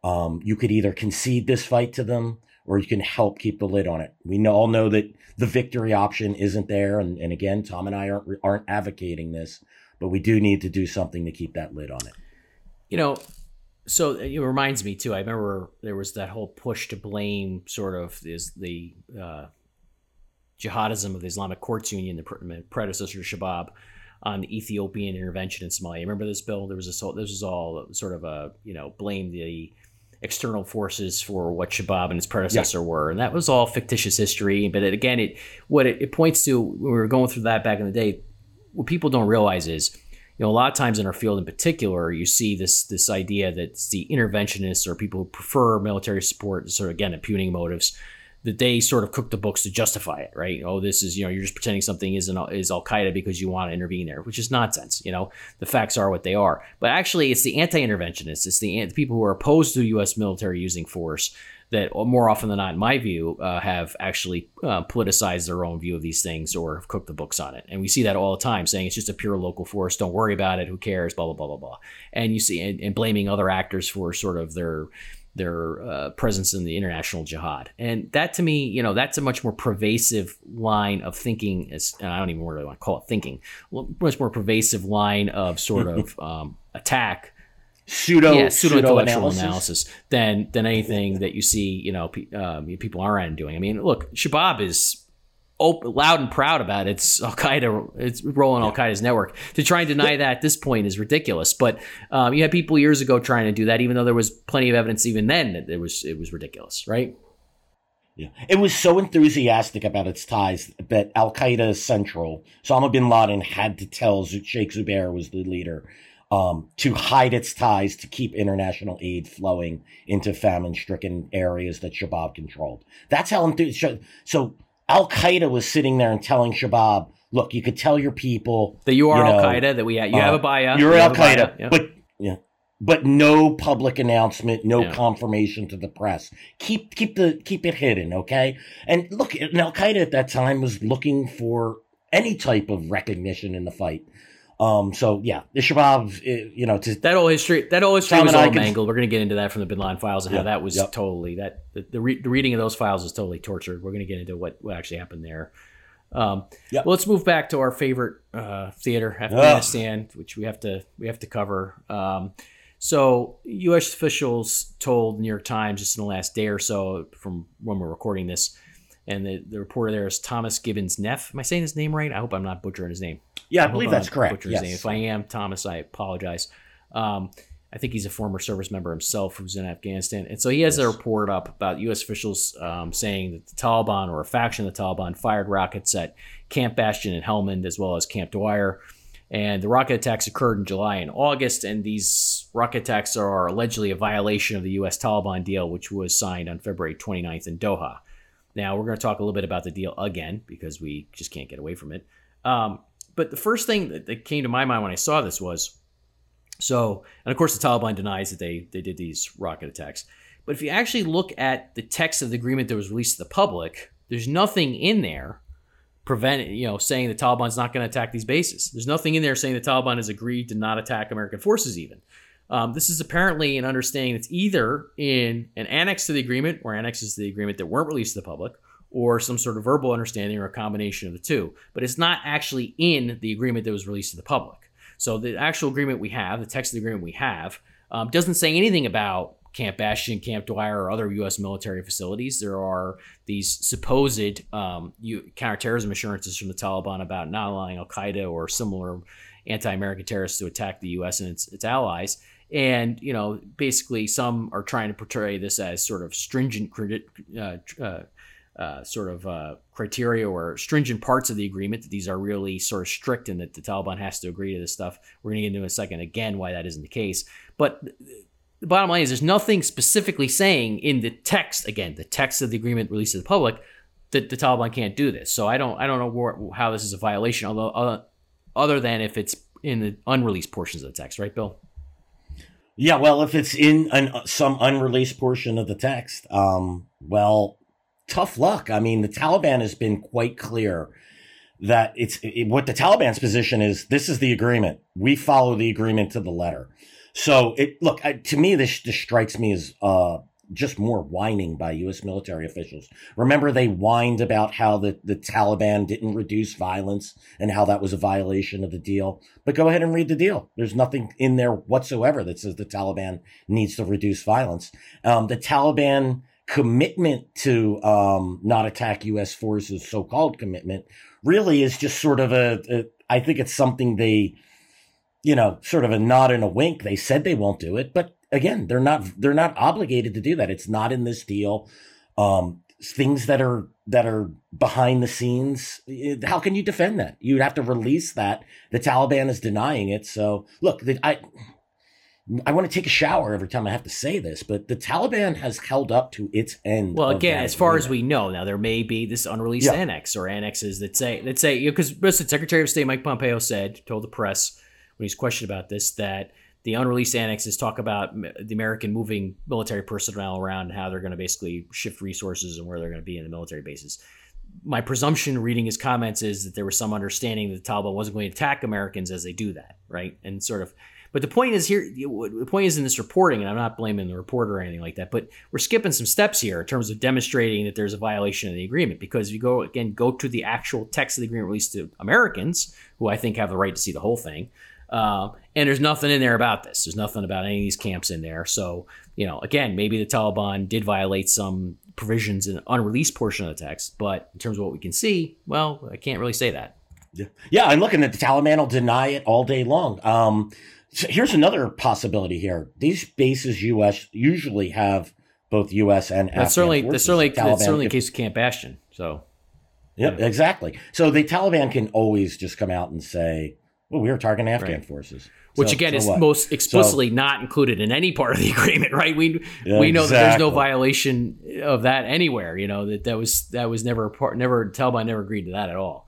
Um, you could either concede this fight to them or you can help keep the lid on it. We know, all know that the victory option isn't there. And, and again, Tom and I aren't, aren't advocating this, but we do need to do something to keep that lid on it. You know, so it reminds me too. I remember there was that whole push to blame sort of is the uh, jihadism of the Islamic Courts Union, the pre- predecessor to Shabab, on the Ethiopian intervention in Somalia. Remember this bill? There was this. This was all sort of a you know blame the external forces for what Shabab and its predecessor were, and that was all fictitious history. But it, again, it what it, it points to when we were going through that back in the day. What people don't realize is you know, a lot of times in our field in particular, you see this this idea that it's the interventionists or people who prefer military support, sort of again, impugning motives, that they sort of cook the books to justify it, right? Oh, this is you know, you're just pretending something isn't is Al Qaeda because you want to intervene there, which is nonsense. You know, the facts are what they are. But actually, it's the anti-interventionists, it's the, the people who are opposed to U.S. military using force that more often than not, in my view, uh, have actually uh, politicized their own view of these things or have cooked the books on it. And we see that all the time, saying it's just a pure local force. Don't worry about it. Who cares? Blah blah blah blah blah. And you see, and, and blaming other actors for sort of their their uh, presence in the international jihad. And that to me, you know, that's a much more pervasive line of thinking. As, and I don't even really want to call it thinking. Much more pervasive line of sort of <laughs> um, attack Pseudo, yeah, pseudo intellectual analysis. analysis than than anything that you see, you know, pe- um, people aren't doing. I mean, look, Shabab is op- loud and proud about its Al Qaeda, its role in Al Qaeda's network. To try and deny that at this point is ridiculous. But um, you had people years ago trying to do that, even though there was plenty of evidence even then that it was it was ridiculous, right? Yeah. It was so enthusiastic about its ties that Al Qaeda Central, Osama bin Laden had to tell Sheikh Zubair was the leader, um, to hide its ties to keep international aid flowing into famine stricken areas that Shabab controlled. That's how enthusiastic. So Al Qaeda was sitting there and telling Shabab, look, you could tell your people That you are You Al Qaeda, that we ha- you uh, have a buyout. You're you Al have Qaeda, yeah. but yeah, but no public announcement, no Yeah. confirmation to the press. Keep keep the keep it hidden, okay? And look, Al Qaeda at that time was looking for any type of recognition in the fight. Um, so yeah, the Shabab, eh, you know, to that whole history that whole history was all mangled. We're going to get into that from the Bin Laden files and how that was yep. totally that the, the, re- the reading of those files is totally tortured. We're going to get into what what actually happened there. Um, Yep. well, let's move back to our favorite uh, theater, Afghanistan, which we have to we have to cover. Um, so, U.S. officials told New York Times just in the last day or so, from when we're recording this, and the, the reporter there is Thomas Gibbons Neff. Am I saying his name right? I hope I'm not butchering his name. Yeah, I hope believe I'm that's correct. butchering name. Yes. If I am Thomas, I apologize. Um, I think he's a former service member himself who's in Afghanistan, and so he has a report up about U.S. officials um, saying that the Taliban or a faction of the Taliban fired rockets at Camp Bastion and Helmand as well as Camp Dwyer. And the rocket attacks occurred in July and August, and these rocket attacks are allegedly a violation of the U.S. Taliban deal, which was signed on February 29th in Doha. Now, we're going to talk a little bit about the deal again because we just can't get away from it. Um, but the first thing that, came to my mind when I saw this was so, and of course, the Taliban denies that they they did these rocket attacks. But if you actually look at the text of the agreement that was released to the public, there's nothing in there prevent you know saying the Taliban's not going to attack these bases. There's nothing in there saying the Taliban has agreed to not attack American forces even. Um, this is apparently an understanding that's either in an annex to the agreement or annexes to the agreement that weren't released to the public, or some sort of verbal understanding or a combination of the two. But it's not actually in the agreement that was released to the public. So the actual agreement we have, the text of the agreement we have, um, doesn't say anything about Camp Bastion, Camp Dwyer, or other U.S. military facilities. There are these supposed um, counterterrorism assurances from the Taliban about not allowing Al Qaeda or similar anti-American terrorists to attack the U.S. and its, its allies. And you know, basically, some are trying to portray this as sort of stringent uh, uh, uh, sort of uh, criteria or stringent parts of the agreement that these are really sort of strict and that the Taliban has to agree to this stuff. We're going to get into in a second again why that isn't the case. But the bottom line is there's nothing specifically saying in the text, again, the text of the agreement released to the public, that the Taliban can't do this. So I don't I don't know where, how this is a violation, although uh, other than if it's in the unreleased portions of the text, right, Bill? Yeah, well, if it's in an, some unreleased portion of the text, um, well, tough luck. I mean, the Taliban has been quite clear that it's it, what the Taliban's position is. This is the agreement. We follow the agreement to the letter. So it look to me this, this strikes me as uh, just more whining by U.S. military officials. Remember, they whined about how the, the Taliban didn't reduce violence and how that was a violation of the deal. But go ahead and read the deal. There's nothing in there whatsoever that says the Taliban needs to reduce violence. Um, the Taliban commitment to um, not attack U.S. forces, so-called commitment, really is just sort of a, a. I think it's something they, you know, sort of a nod and a wink. They said they won't do it, but again, they're not. They're not obligated to do that. It's not in this deal. Um, things that are that are behind the scenes. How can you defend that? You'd have to release that. The Taliban is denying it. So look, the, I I want to take a shower every time I have to say this, but the Taliban has held up to its end. Well, again, as far as we know, now there may be this unreleased yeah. annex or annexes that say that say because you know, Secretary of State Mike Pompeo said told the press when he's questioned about this that the unreleased annexes talk about the American moving military personnel around and how they're going to basically shift resources and where they're going to be in the military bases. My presumption reading his comments is that there was some understanding that the Taliban wasn't going to attack Americans as they do that, right? And sort of but the point is here, the point is in this reporting, and I'm not blaming the reporter or anything like that, but we're skipping some steps here in terms of demonstrating that there's a violation of the agreement. Because if you go, again, go to the actual text of the agreement released to Americans, who I think have the right to see the whole thing, uh, and there's nothing in there about this. There's nothing about any of these camps in there. So, you know, again, maybe the Taliban did violate some provisions in the unreleased portion of the text, but in terms of what we can see, well, I can't really say that. Yeah, yeah I'm looking at the Taliban will deny it all day long. Um, so here's another possibility here. These bases, U.S. usually have both U.S. and that's certainly that's certainly that's certainly the case of Camp Bastion. So, yep, yeah. exactly. So the Taliban can always just come out and say, "Well, we are targeting Afghan right. forces." Which so, again so is what? most explicitly so, not included in any part of the <laughs> agreement, right? We yeah, we know exactly. that there's no violation of that anywhere. You know that that was that was never a part. Never Taliban never agreed to that at all.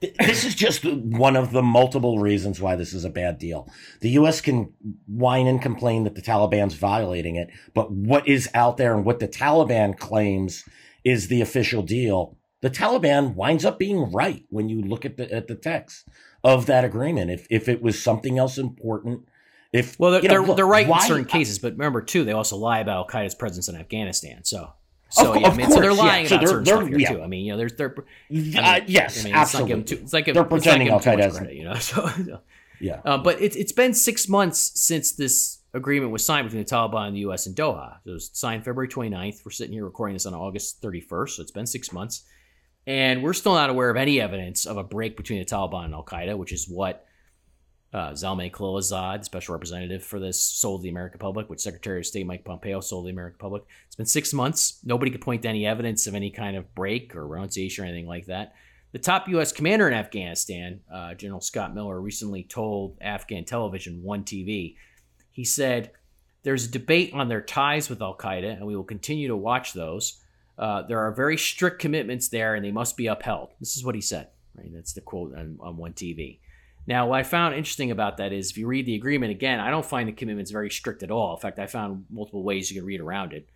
This is just one of the multiple reasons why this is a bad deal. The U.S. can whine and complain that the Taliban's violating it, but what is out there and what the Taliban claims is the official deal, the Taliban winds up being right when you look at the at the text of that agreement. If if it was something else important, if well, they're, you know, they're, look, they're, right why, in certain cases, but remember too, they also lie about Al Qaeda's presence in Afghanistan. So so of, yeah, I mean, course, so they're lying yeah. about so certain stuff here yeah. too. I mean, you know, there's they're I mean, uh, yes, I mean, absolutely. It's like, too, it's like they're pretending Al Qaeda credit, you know. <laughs> So, yeah, uh, but it's it's been six months since this agreement was signed between the Taliban and the U.S. in Doha. It was signed February 29th. We're sitting here recording this on August 31st, so it's been six months, and we're still not aware of any evidence of a break between the Taliban and Al Qaeda, which is what uh, Zalmay Khalilzad, special representative for this, sold the American public, which Secretary of State Mike Pompeo sold the American public. It's been six months. Nobody could point to any evidence of any kind of break or renunciation or anything like that. The top U.S. commander in Afghanistan, uh, General Scott Miller, recently told Afghan television, One TV, he said, There's a debate on their ties with Al Qaeda, and we will continue to watch those. Uh, there are very strict commitments there, and they must be upheld. This is what he said Right, that's the quote on, on one TV. Now, what I found interesting about that is if you read the agreement again, I don't find the commitments very strict at all. In fact, I found multiple ways you can read around it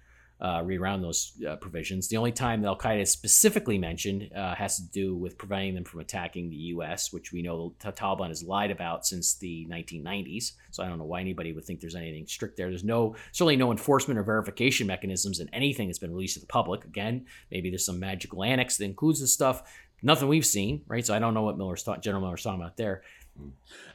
uh, read around those uh, provisions. The only time that Al Qaeda is specifically mentioned uh, has to do with preventing them from attacking the U.S., which we know the Taliban has lied about since the 1990s. So I don't know why anybody would think there's anything strict there. There's no certainly no enforcement or verification mechanisms in anything that's been released to the public. Again, maybe there's some magical annex that includes this stuff. Nothing we've seen, right? So I don't know what Miller's thought, General Miller's talking about there.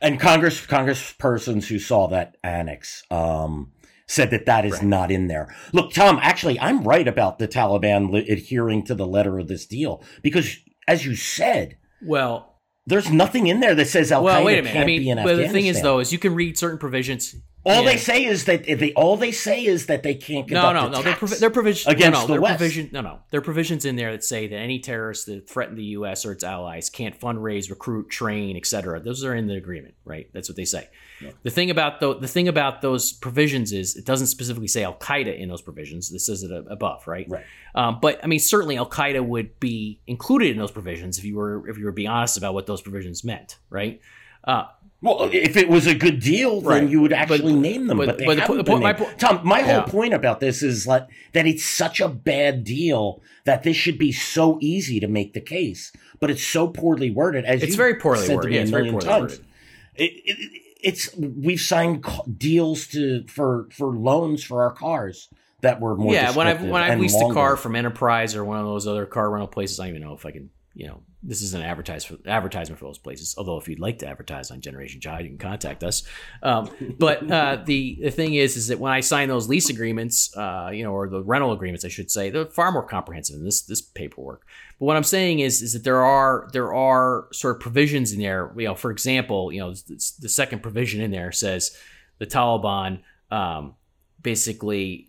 And Congress Congresspersons who saw that annex. Um, said that that is right. not in there. Look, Tom, actually, I'm right about the Taliban li- adhering to the letter of this deal because, as you said, well, there's nothing in there that says Al Qaeda well, wait a minute. I mean, well, the thing is, though, is you can read certain provisions. All they say is that they all they say is that they can't no no no their, provi- their provisions against no, no, the West. provision no no there are provisions in there that say that any terrorists that threaten the U.S. or its allies can't fundraise, recruit, train, etc. Those are in the agreement, right? That's what they say. The thing about the the thing about those provisions is it doesn't specifically say Al Qaeda in those provisions. This says it above, right? Right. Um, but I mean, certainly Al Qaeda would be included in those provisions if you were if you were being honest about what those provisions meant, right? Uh, well, if it was a good deal, then right. you would actually but, name them. But, but, but the, the, point, my Tom, my whole point about this is like, that it's such a bad deal that this should be so easy to make the case, but it's so poorly worded. As it's very poorly worded. Yeah, it's very poorly times. worded. It, it, it's we've signed deals to for for loans for our cars that were more. Yeah, when I've when I've leased longer. a car from Enterprise or one of those other car rental places, I don't even know if I can you know, this is an advertise for, advertisement for those places. Although, if you'd like to advertise on Generation Jihad, you can contact us. Um, but uh, the the thing is, is that when I sign those lease agreements, uh, you know, or the rental agreements, I should say, they're far more comprehensive than this this paperwork. But what I'm saying is, is that there are there are sort of provisions in there. You know, for example, you know, the second provision in there says the Taliban um, basically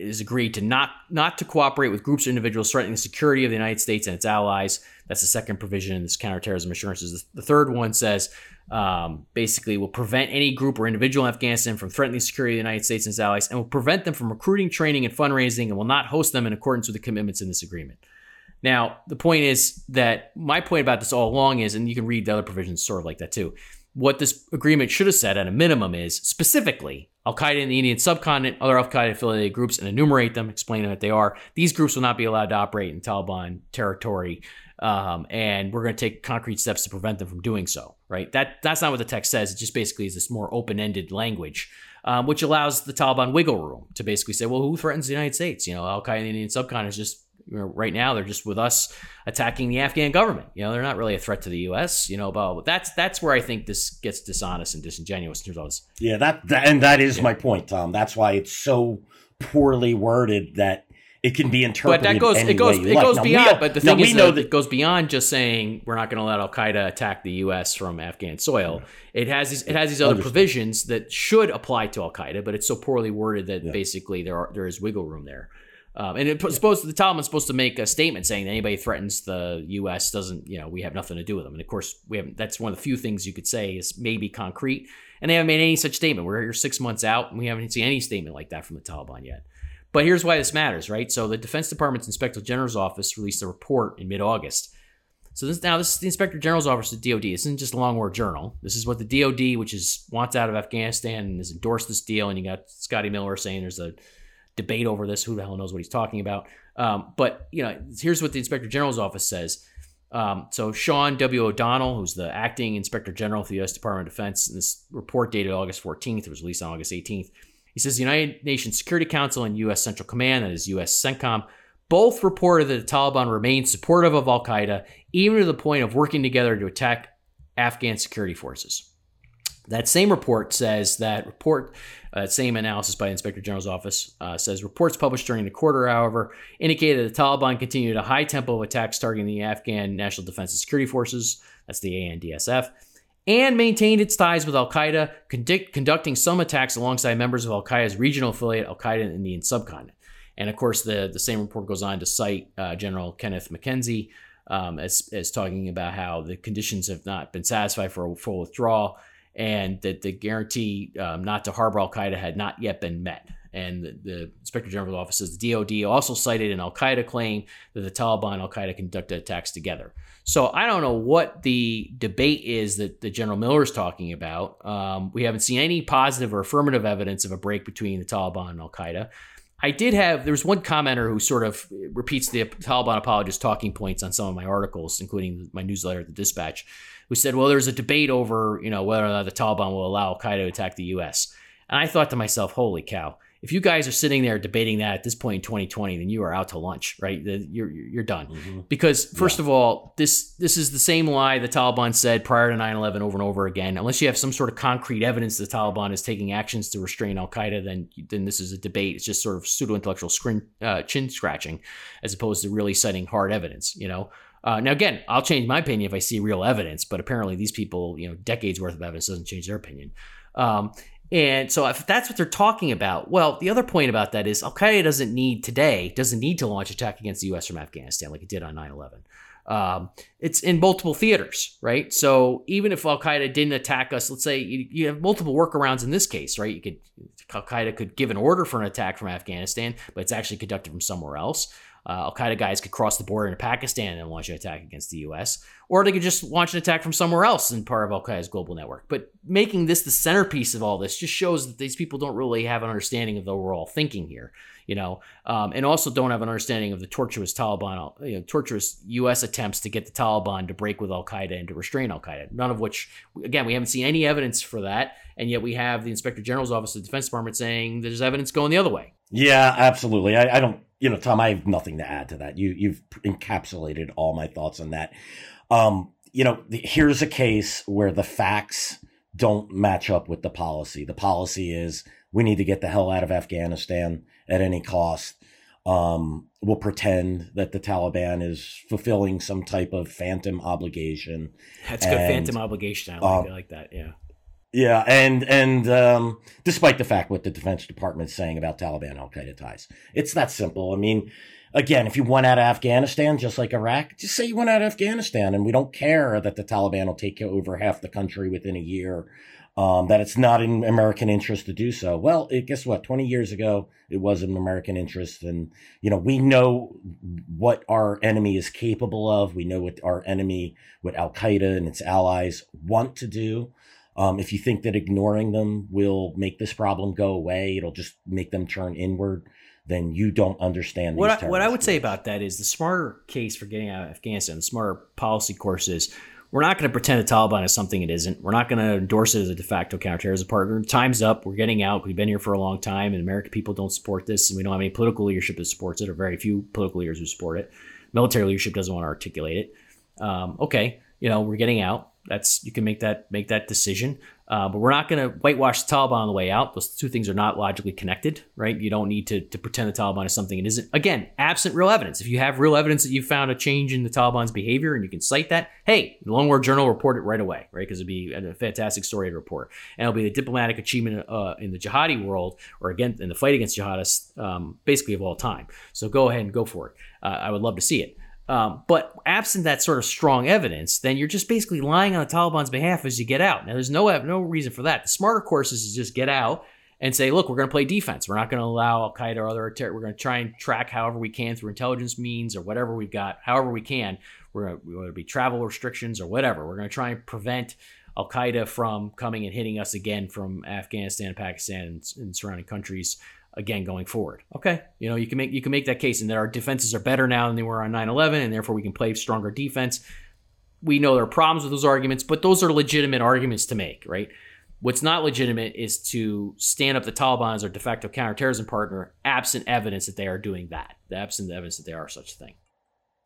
is agreed to not not to cooperate with groups or individuals threatening the security of the United States and its allies. That's the second provision in this counterterrorism assurances. The third one says um, basically will prevent any group or individual in Afghanistan from threatening the security of the United States and its allies, and will prevent them from recruiting, training, and fundraising, and will not host them in accordance with the commitments in this agreement. Now, the point is that my point about this all along is, and you can read the other provisions sort of like that too. What this agreement should have said at a minimum is specifically Al Qaeda in the Indian subcontinent, other Al Qaeda affiliated groups, and enumerate them, explaining what they are. These groups will not be allowed to operate in Taliban territory, um, and we're going to take concrete steps to prevent them from doing so. Right? That that's not what the text says. It just basically is this more open-ended language, um, which allows the Taliban wiggle room to basically say, well, who threatens the United States? You know, Al Qaeda in the Indian subcontinent is just you know, right now they're just with us attacking the Afghan government. You know, they're not really a threat to the U.S. You know, but that's that's where I think this gets dishonest and disingenuous in terms of this. Yeah, that, that and that is yeah. my point, Tom. That's why it's so poorly worded that it can be interpreted. But that goes it goes it like. goes now, beyond. but the thing is, that, that it goes beyond just saying we're not going to let Al Qaeda attack the U.S. from Afghan soil. Yeah. It has these it has these other Understood. provisions that should apply to Al Qaeda, but it's so poorly worded that yeah. basically there are there is wiggle room there. Um, and it's supposed to, the Taliban's supposed to make a statement saying that anybody threatens the U.S. doesn't, you know, we have nothing to do with them. And of course, we haven't. That's one of the few things you could say is maybe concrete. And they haven't made any such statement. We're here six months out, and we haven't seen any statement like that from the Taliban yet. But here's why this matters, right? So the Defense Department's Inspector General's office released a report in mid-August. So this now this is the Inspector General's office at DoD. This isn't just a long war journal. This is what the DoD, which is wants out of Afghanistan and has endorsed this deal. And you got Scotty Miller saying there's a debate over this. Who the hell knows what he's talking about? Um, but you know, here's what the Inspector General's office says. Um, so Sean W. O'Donnell, who's the acting Inspector General for the U.S. Department of Defense, in this report dated August 14th, it was released on August 18th. He says the United Nations Security Council and U.S. Central Command, that is U.S. CENTCOM, both reported that the Taliban remain supportive of Al Qaeda, even to the point of working together to attack Afghan security forces. That same report says that report, uh, same analysis by the Inspector General's office uh, says reports published during the quarter, however, indicated that the Taliban continued a high tempo of attacks targeting the Afghan National Defense and Security Forces, that's the ANDSF, and maintained its ties with Al Qaeda, conduct, conducting some attacks alongside members of Al Qaeda's regional affiliate, Al Qaeda in the Indian subcontinent. And of course, the, the same report goes on to cite uh, General Kenneth McKenzie um, as, as talking about how the conditions have not been satisfied for a full withdrawal and that the guarantee um, not to harbor Al Qaeda had not yet been met. And the, the Inspector General's office says the DoD also cited an Al Qaeda claim that the Taliban and Al Qaeda conducted attacks together. So I don't know what the debate is that, that General Miller is talking about. Um, we haven't seen any positive or affirmative evidence of a break between the Taliban and Al Qaeda. I did have there was one commenter who sort of repeats the Taliban apologist talking points on some of my articles, including my newsletter, The Dispatch, who said, "Well, there's a debate over you know whether or not the Taliban will allow Al Qaeda to attack the U.S." And I thought to myself, "Holy cow! if you guys are sitting there debating that at this point in 2020, then you are out to lunch, right? You're you're done. Mm-hmm. Because first yeah. of all, this this is the same lie the Taliban said prior to 9/11 over and over again. Unless you have some sort of concrete evidence the Taliban is taking actions to restrain Al Qaeda, then then this is a debate. It's just sort of pseudo intellectual screen, uh, chin scratching, as opposed to really citing hard evidence. You know. Uh, now, again, I'll change my opinion if I see real evidence, but apparently these people, you know, decades worth of evidence doesn't change their opinion. Um, and so if that's what they're talking about, well, the other point about that is Al Qaeda doesn't need today, doesn't need to launch attack against the US from Afghanistan like it did on 9 11. Um, it's in multiple theaters, right? So even if Al Qaeda didn't attack us, let's say you, you, have multiple workarounds in this case, right? You could Al Qaeda could give an order for an attack from Afghanistan, but it's actually conducted from somewhere else. Uh, Al Qaeda guys could cross the border into Pakistan and launch an attack against the U.S., or they could just launch an attack from somewhere else in part of Al Qaeda's global network. But making this the centerpiece of all this just shows that these people don't really have an understanding of the overall thinking here, you know, um, and also don't have an understanding of the tortuous Taliban, you know, tortuous U.S. attempts to get the Taliban to break with Al Qaeda and to restrain Al Qaeda. None of which, again, we haven't seen any evidence for that, and yet we have the Inspector General's office of the Defense Department saying there's evidence going the other way. Yeah, absolutely. I, I don't you know, Tom, I have nothing to add to that. You you've encapsulated all my thoughts on that. Um, you know, here's a case where the facts don't match up with the policy. The policy is we need to get the hell out of Afghanistan at any cost. Um, we'll pretend that the Taliban is fulfilling some type of phantom obligation. That's good, phantom obligation. I like, um, I like that. Yeah. Yeah, and and um, despite the fact what the Defense Department is saying about Taliban Al Qaeda ties, it's that simple. I mean, again, if you went out of Afghanistan just like Iraq, just say you went out of Afghanistan, and we don't care that the Taliban will take over half the country within a year. Um, that it's not in American interest to do so. Well, it, guess what? Twenty years ago, it was in American interest, and you know we know what our enemy is capable of. We know what our enemy, what Al Qaeda and its allies want to do. Um, if you think that ignoring them will make this problem go away, it'll just make them turn inward, then you don't understand. What I, what I would say about that is the smarter case for getting out of Afghanistan, the smarter policy course is we're not going to pretend the Taliban is something it isn't. We're not going to endorse it as a de facto counterterrorism partner. Time's up. We're getting out. We've been here for a long time, and American people don't support this, and we don't have any political leadership that supports it, or very few political leaders who support it. Military leadership doesn't want to articulate it. Um, okay, you know, we're getting out. That's you can make that make that decision. Uh, but we're not going to whitewash the Taliban on the way out. Those two things are not logically connected, right? You don't need to, to pretend the Taliban is something it isn't. Again, absent real evidence. If you have real evidence that you found a change in the Taliban's behavior and you can cite that, hey, the Long War Journal report it right away, right? Because it'd be a fantastic story to report. And it'll be the diplomatic achievement uh, in the jihadi world or again in the fight against jihadists, um, basically of all time. So go ahead and go for it. Uh, I would love to see it. Um, but absent that sort of strong evidence, then you're just basically lying on the Taliban's behalf as you get out. Now, there's no no reason for that. The smarter course is to just get out and say, look, we're going to play defense. We're not going to allow Al Qaeda or other terror. We're going to try and track however we can through intelligence means or whatever we've got, however we can. We're going to, whether it be travel restrictions or whatever. We're going to try and prevent Al Qaeda from coming and hitting us again from Afghanistan, Pakistan, and, and surrounding countries again going forward. Okay, you know you can make you can make that case, and that our defenses are better now than they were on 9/11, and therefore we can play stronger defense. We know there are problems with those arguments, but those are legitimate arguments to make, right? What's not legitimate is to stand up the Taliban as our de facto counterterrorism partner, absent evidence that they are doing that, The absent evidence that they are such a thing.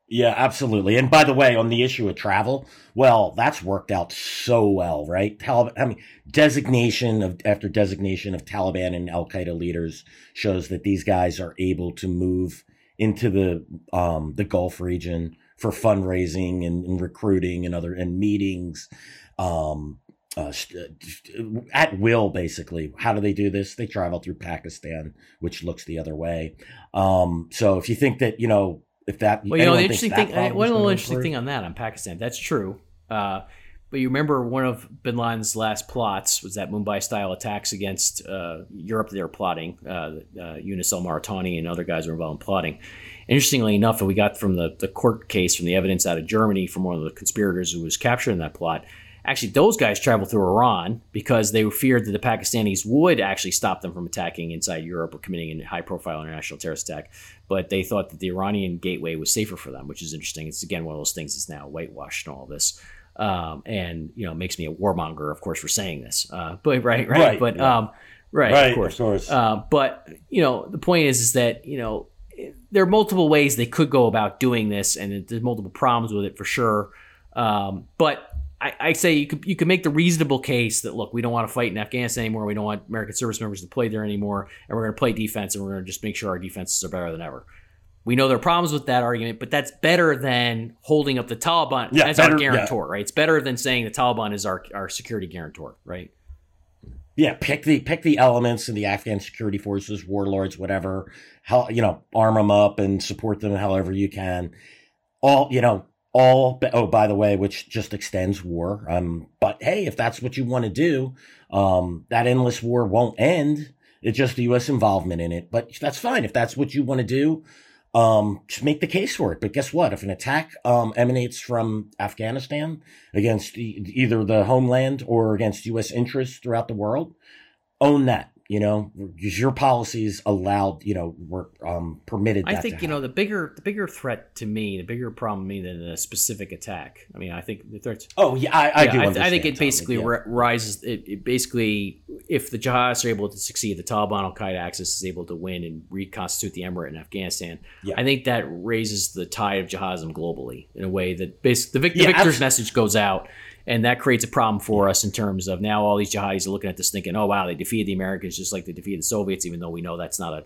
Yeah, absolutely. And by the way, on the issue of travel, well, that's worked out so well, right? Taliban, I mean, designation of after designation of Taliban and Al Qaeda leaders shows that these guys are able to move into the um, the Gulf region for fundraising and, and recruiting and other and meetings. Um, uh, at will, basically. How do they do this? They travel through Pakistan, which looks the other way. Um, so if you think that, you know, if that well, you know, the interesting thing, one little interesting thing on that on Pakistan, that's true. Uh, but you remember one of Bin Laden's last plots was that Mumbai-style attacks against uh, Europe. They were plotting. Uh, uh, Yunus al-Mauritani and other guys were involved in plotting. Interestingly enough, we got from the, the court case from the evidence out of Germany from one of the conspirators who was captured in that plot Actually, those guys traveled through Iran because they feared that the Pakistanis would actually stop them from attacking inside Europe or committing a high profile international terrorist attack. But they thought that the Iranian gateway was safer for them, which is interesting. It's again one of those things that's now whitewashed and all this. Um, and you know, makes me a warmonger, of course, for saying this. Uh, but right, right, right but yeah. um, right, right, of course. Of course. Uh, but you know, the point is, is that you know, there are multiple ways they could go about doing this, and there's multiple problems with it for sure. Um, but I, I, say you could you could make the reasonable case that look, we don't want to fight in Afghanistan anymore. We don't want American service members to play there anymore, and we're going to play defense, and we're going to just make sure our defenses are better than ever. We know there are problems with that argument, but that's better than holding up the Taliban yeah, as better, our guarantor, yeah. right? It's better than saying the Taliban is our, our security guarantor, right? Yeah, pick the pick the elements in the Afghan security forces, warlords, whatever. How you know, arm them up and support them however you can. All you know, all oh by the way which just extends war um but hey if that's what you want to do um that endless war won't end. It's just the us involvement in it but that's fine. If that's what you want to do um just make the case for it. But guess what? If an attack um emanates from afghanistan against either the homeland or against us interests throughout the world own that you know, your policies allowed, you know, were um, permitted. I think you know the bigger the bigger threat to me, the bigger problem to me than a specific attack. I mean, I think the threats. Oh yeah, I, I yeah, do. I, I, think it basically yeah. rises. It, it, basically, if the jihadists are able to succeed, the Taliban Al Qaeda axis is able to win and reconstitute the emirate in Afghanistan. Yeah. I think that raises the tide of jihadism globally in a way that basically the, the victor's message goes out and that creates a problem for us in terms of now all these jihadis are looking at this thinking, oh, wow, they defeated the Americans just like they defeated the Soviets, even though we know that's not a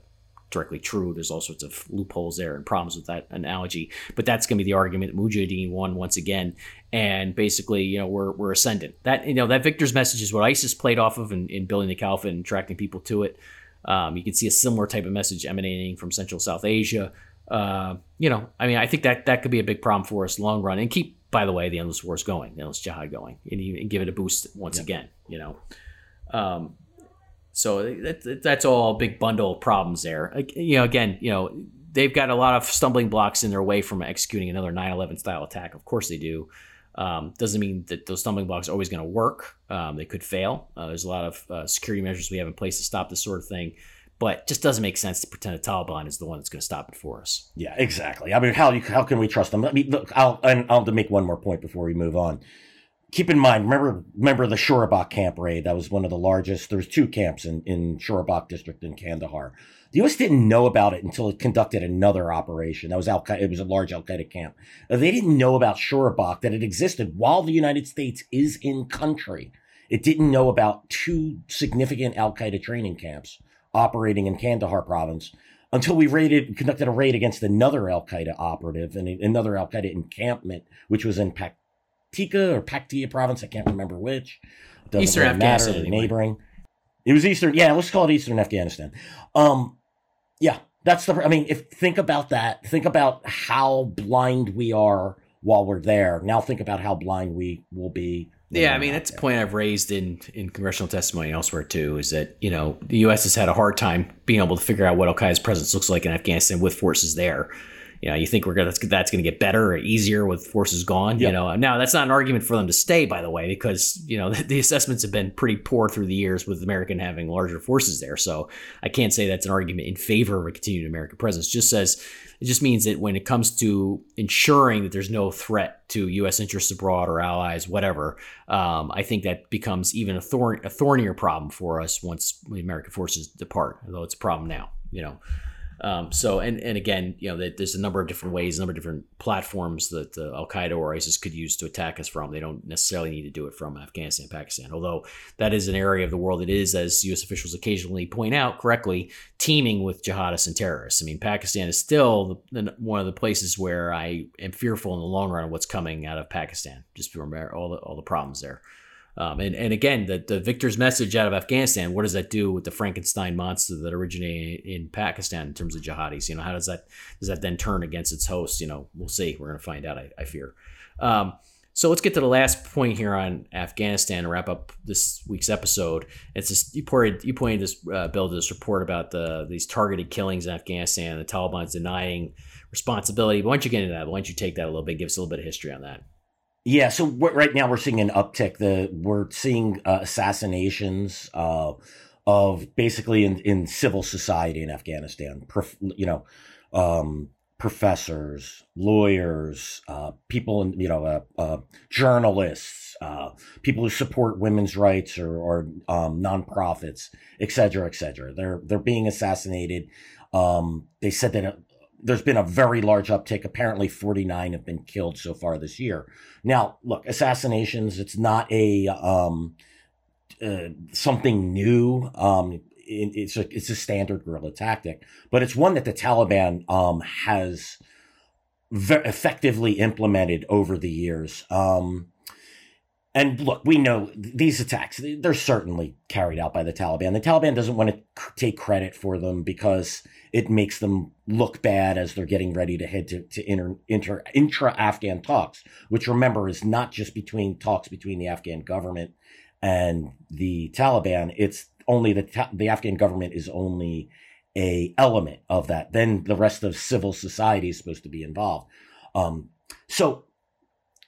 directly true. There's all sorts of loopholes there and problems with that analogy. But that's going to be the argument that Mujahideen won once again. And basically, you know, we're, we're ascendant. That, you know, that victor's message is what ISIS played off of in, in building the caliphate and attracting people to it. Um, you can see a similar type of message emanating from Central South Asia. Uh, you know, I mean, I think that that could be a big problem for us long run and keep by the way, the endless war is going, the endless jihad going, and, you, and give it a boost once again. You know, um, so that, that's all a big bundle of problems there. You know, again, you know, they've got a lot of stumbling blocks in their way from executing another 9/11 style attack. Of course, they do. Um, doesn't mean that those stumbling blocks are always going to work. Um, they could fail. Uh, there's a lot of uh, security measures we have in place to stop this sort of thing but just doesn't make sense to pretend the Taliban is the one that's going to stop it for us. Yeah, exactly. I mean, how how can we trust them? Let me look. I'll and I'll make one more point before we move on. Keep in mind, remember remember the Shorabak camp raid? That was one of the largest. There was two camps in in Shorabak district in Kandahar. The U.S. didn't know about it until it conducted another operation. That was Al It was a large Al Qaeda camp. They didn't know about Shorabak that it existed while the United States is in country. It didn't know about two significant Al Qaeda training camps operating in Kandahar province until we raided, conducted a raid against another Al Qaeda operative and another Al Qaeda encampment, which was in Paktika or Paktia province. I can't remember which. Doesn't Eastern really Afghanistan, matter, anyway. neighboring. It was Eastern. Yeah, let's call it Eastern Afghanistan. Um, yeah, that's the. I mean, if think about that, think about how blind we are while we're there. Now think about how blind we will be yeah, I mean that's a point I've raised in in congressional testimony elsewhere too. Is that you know the U.S. has had a hard time being able to figure out what Al Qaeda's presence looks like in Afghanistan with forces there. You know, you think we're gonna that's, that's going to get better or easier with forces gone. Yep. You know, now that's not an argument for them to stay, by the way, because you know <laughs> the, the assessments have been pretty poor through the years with American having larger forces there. So I can't say that's an argument in favor of a continued American presence. Just says it just means that when it comes to ensuring that there's no threat to U.S. interests abroad or allies, whatever, um, I think that becomes even a, thorn, a thornier problem for us once the American forces depart, although it's a problem now, you know. Um, so, and, and again, you know, there's a number of different ways, a number of different platforms that uh, Al Qaeda or ISIS could use to attack us from. They don't necessarily need to do it from Afghanistan, Pakistan, although that is an area of the world that is, as U.S. officials occasionally point out correctly, teeming with jihadists and terrorists. I mean, Pakistan is still the, one of the places where I am fearful in the long run of what's coming out of Pakistan, just from all the, all the problems there. Um, and, and again, the, the victor's message out of Afghanistan, what does that do with the Frankenstein monster that originated in Pakistan in terms of jihadis? You know, how does that does that then turn against its host? You know, we'll see. We're going to find out, I, I fear. Um, So let's get to the last point here on Afghanistan and wrap up this week's episode. It's just you pointed you pointed this uh, Bill to this report about the these targeted killings in Afghanistan. The Taliban's denying responsibility. But why don't you get into that? Why don't you take that a little bit? Give us a little bit of history on that. Yeah, so right now we're seeing an uptick. The we're seeing uh, assassinations uh, of basically in, in civil society in Afghanistan. Prof, you know, um, professors, lawyers, uh, people, in, you know, uh, uh, journalists, uh, people who support women's rights or, or um, nonprofits, et cetera, et cetera. They're they're being assassinated. Um, they said that there's been a very large uptick. Apparently, 49 have been killed so far this year. Now, look, assassinations. It's not a um, uh, something new. Um, it's a it's a standard guerrilla tactic, but it's one that the Taliban um, has very effectively implemented over the years. Um, and look, we know these attacks, they're certainly carried out by the Taliban. The Taliban doesn't want to take credit for them because it makes them look bad as they're getting ready to head to, to inter, inter, intra Afghan talks, which remember is not just between talks between the Afghan government and the Taliban. It's only the the Afghan government is only a element of that. Then the rest of civil society is supposed to be involved. Um, so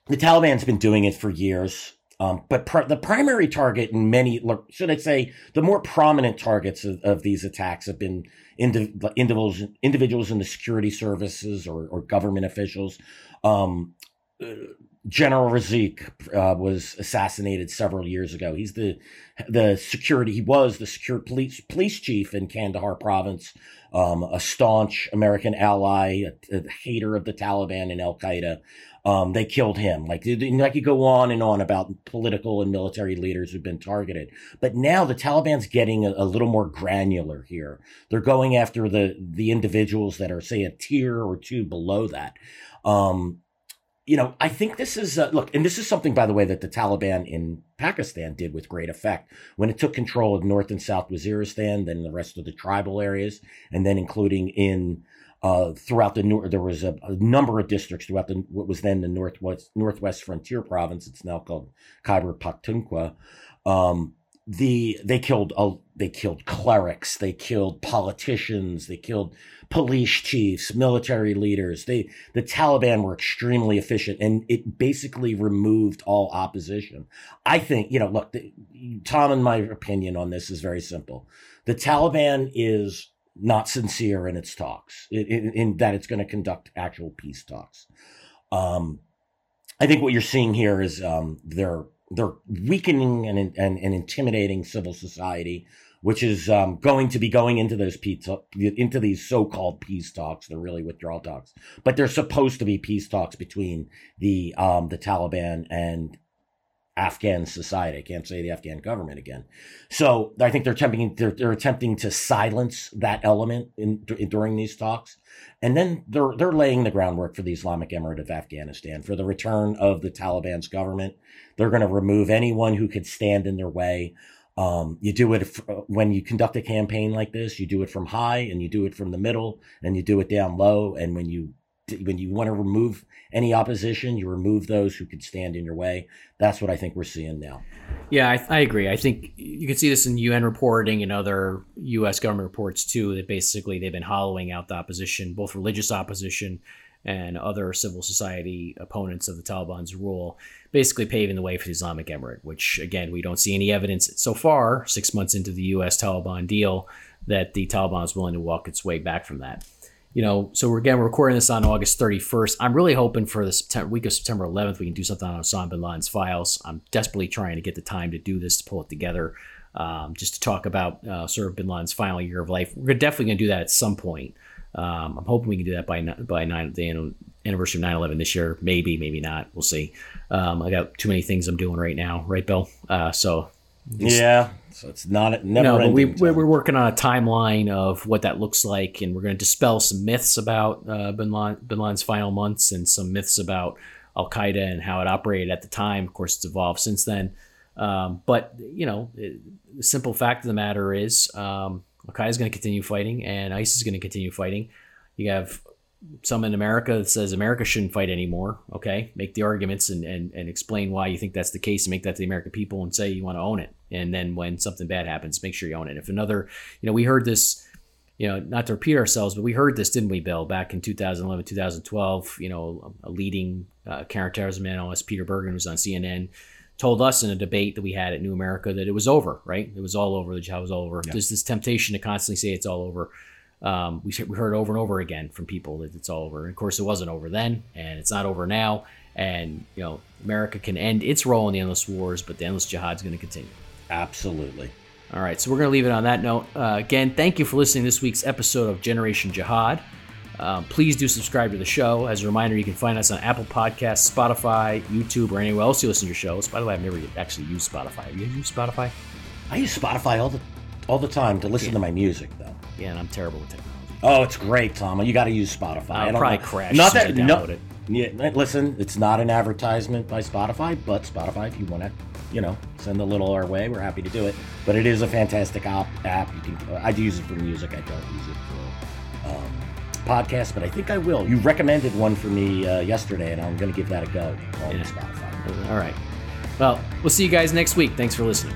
the Taliban's been doing it for years. Um, but pr- the primary target in many, should I say, the more prominent targets of, of these attacks have been indi- individuals, individuals in the security services or, or government officials. Um, uh, General Razik uh, was assassinated several years ago. He's the the security. He was the secure police police chief in Kandahar province, um, a staunch American ally, a, a, hater of the Taliban and Al Qaeda. Um, they killed him. Like I could go on and on about political and military leaders who've been targeted. But now the Taliban's getting a, a little more granular here. They're going after the the individuals that are say a tier or two below that. Um, you know, I think this is uh, look, and this is something, by the way, that the Taliban in Pakistan did with great effect when it took control of North and South Waziristan, then the rest of the tribal areas, and then including in uh, throughout the north. There was a, a, number of districts throughout the what was then the northwest northwest frontier province. It's now called Khyber Pakhtunkhwa. Um, the they killed uh, they killed clerics, they killed politicians, they killed police chiefs, military leaders. They the Taliban were extremely efficient, and it basically removed all opposition. I think you know. Look, the, Tom, and my opinion on this is very simple. The Taliban is not sincere in its talks, in, in, that it's going to conduct actual peace talks. Um, I think what you're seeing here is um, they're they're weakening and, and, and intimidating civil society, which is um, going to be going into those peace, into these so-called peace talks. They're really withdrawal talks, but they're supposed to be peace talks between the um, the Taliban and Afghan society. I can't say the Afghan government again. So I think they're attempting they're, they're attempting to silence that element in, in, during these talks, and then they're they're laying the groundwork for the Islamic Emirate of Afghanistan for the return of the Taliban's government. They're going to remove anyone who could stand in their way. Um, you do it if, when you conduct a campaign like this. You do it from high, and you do it from the middle, and you do it down low. And when you when you want to remove any opposition, you remove those who could stand in your way. That's what I think we're seeing now. Yeah, I, I, agree. I think you can see this in UN reporting and other U.S. government reports too. That basically they've been hollowing out the opposition, both religious opposition and other civil society opponents of the Taliban's rule, basically paving the way for the Islamic Emirate. Which again, we don't see any evidence so far, six months into the U.S. Taliban deal, that the Taliban is willing to walk its way back from that you know, so we're again we're recording this on August 31st. I'm really hoping for the September, week of September 11th we can do something on Osama bin Laden's files. I'm desperately trying to get the time to do this to pull it together, um, just to talk about uh, sort of bin Laden's final year of life. We're definitely going to do that at some point. Um, I'm hoping we can do that by by nine, the anniversary of 9/11 this year. Maybe, maybe not. We'll see. Um, I got too many things I'm doing right now, right, Bill? Uh, so yeah. So it's not never. No, but we we're working on a timeline of what that looks like, and we're going to dispel some myths about uh, Bin, Laden, Bin Laden's final months and some myths about Al Qaeda and how it operated at the time. Of course, it's evolved since then. Um, but you know, it, the simple fact of the matter is, um, Al Qaeda is going to continue fighting, and ISIS is going to continue fighting. You have some in America that says America shouldn't fight anymore. Okay, make the arguments and, and, and explain why you think that's the case, and make that to the American people, and say you want to own it. And then when something bad happens, make sure you own it. If another, you know, we heard this, you know, not to repeat ourselves, but we heard this, didn't we, Bill, back in 2011, 2012. You know, a leading uh, counterterrorism analyst, Peter Bergen, was on CNN told us in a debate that we had at New America that it was over, right? It was all over. The job was all over. Yeah. There's this temptation to constantly say it's all over. Um, we, we heard over and over again from people that it's all over. And of course, it wasn't over then, and it's not over now. And you know, America can end its role in the endless wars, but the endless jihad is going to continue. Absolutely. All right, so we're going to leave it on that note. Uh, again, thank you for listening to this week's episode of Generation Jihad. Um, please do subscribe to the show. As a reminder, you can find us on Apple Podcasts, Spotify, YouTube, or anywhere else you listen to your shows. By the way, I've never actually used Spotify. Have you used Spotify? I use Spotify all the all the time to listen yeah. to my music. Yeah, and I'm terrible with technology. Oh, it's great, Tom. You got to use Spotify. I'll probably know. crash. Not that no, it. Yeah, listen, it's not an advertisement by Spotify, but Spotify, if you want to, you know, send a little our way, we're happy to do it. But it is a fantastic op- app. You can. I use it for music. I don't use it for. Um, podcast, but I think I will. You recommended one for me uh, yesterday, and I'm going to give that a go on yeah. Spotify. All right. Well, we'll see you guys next week. Thanks for listening.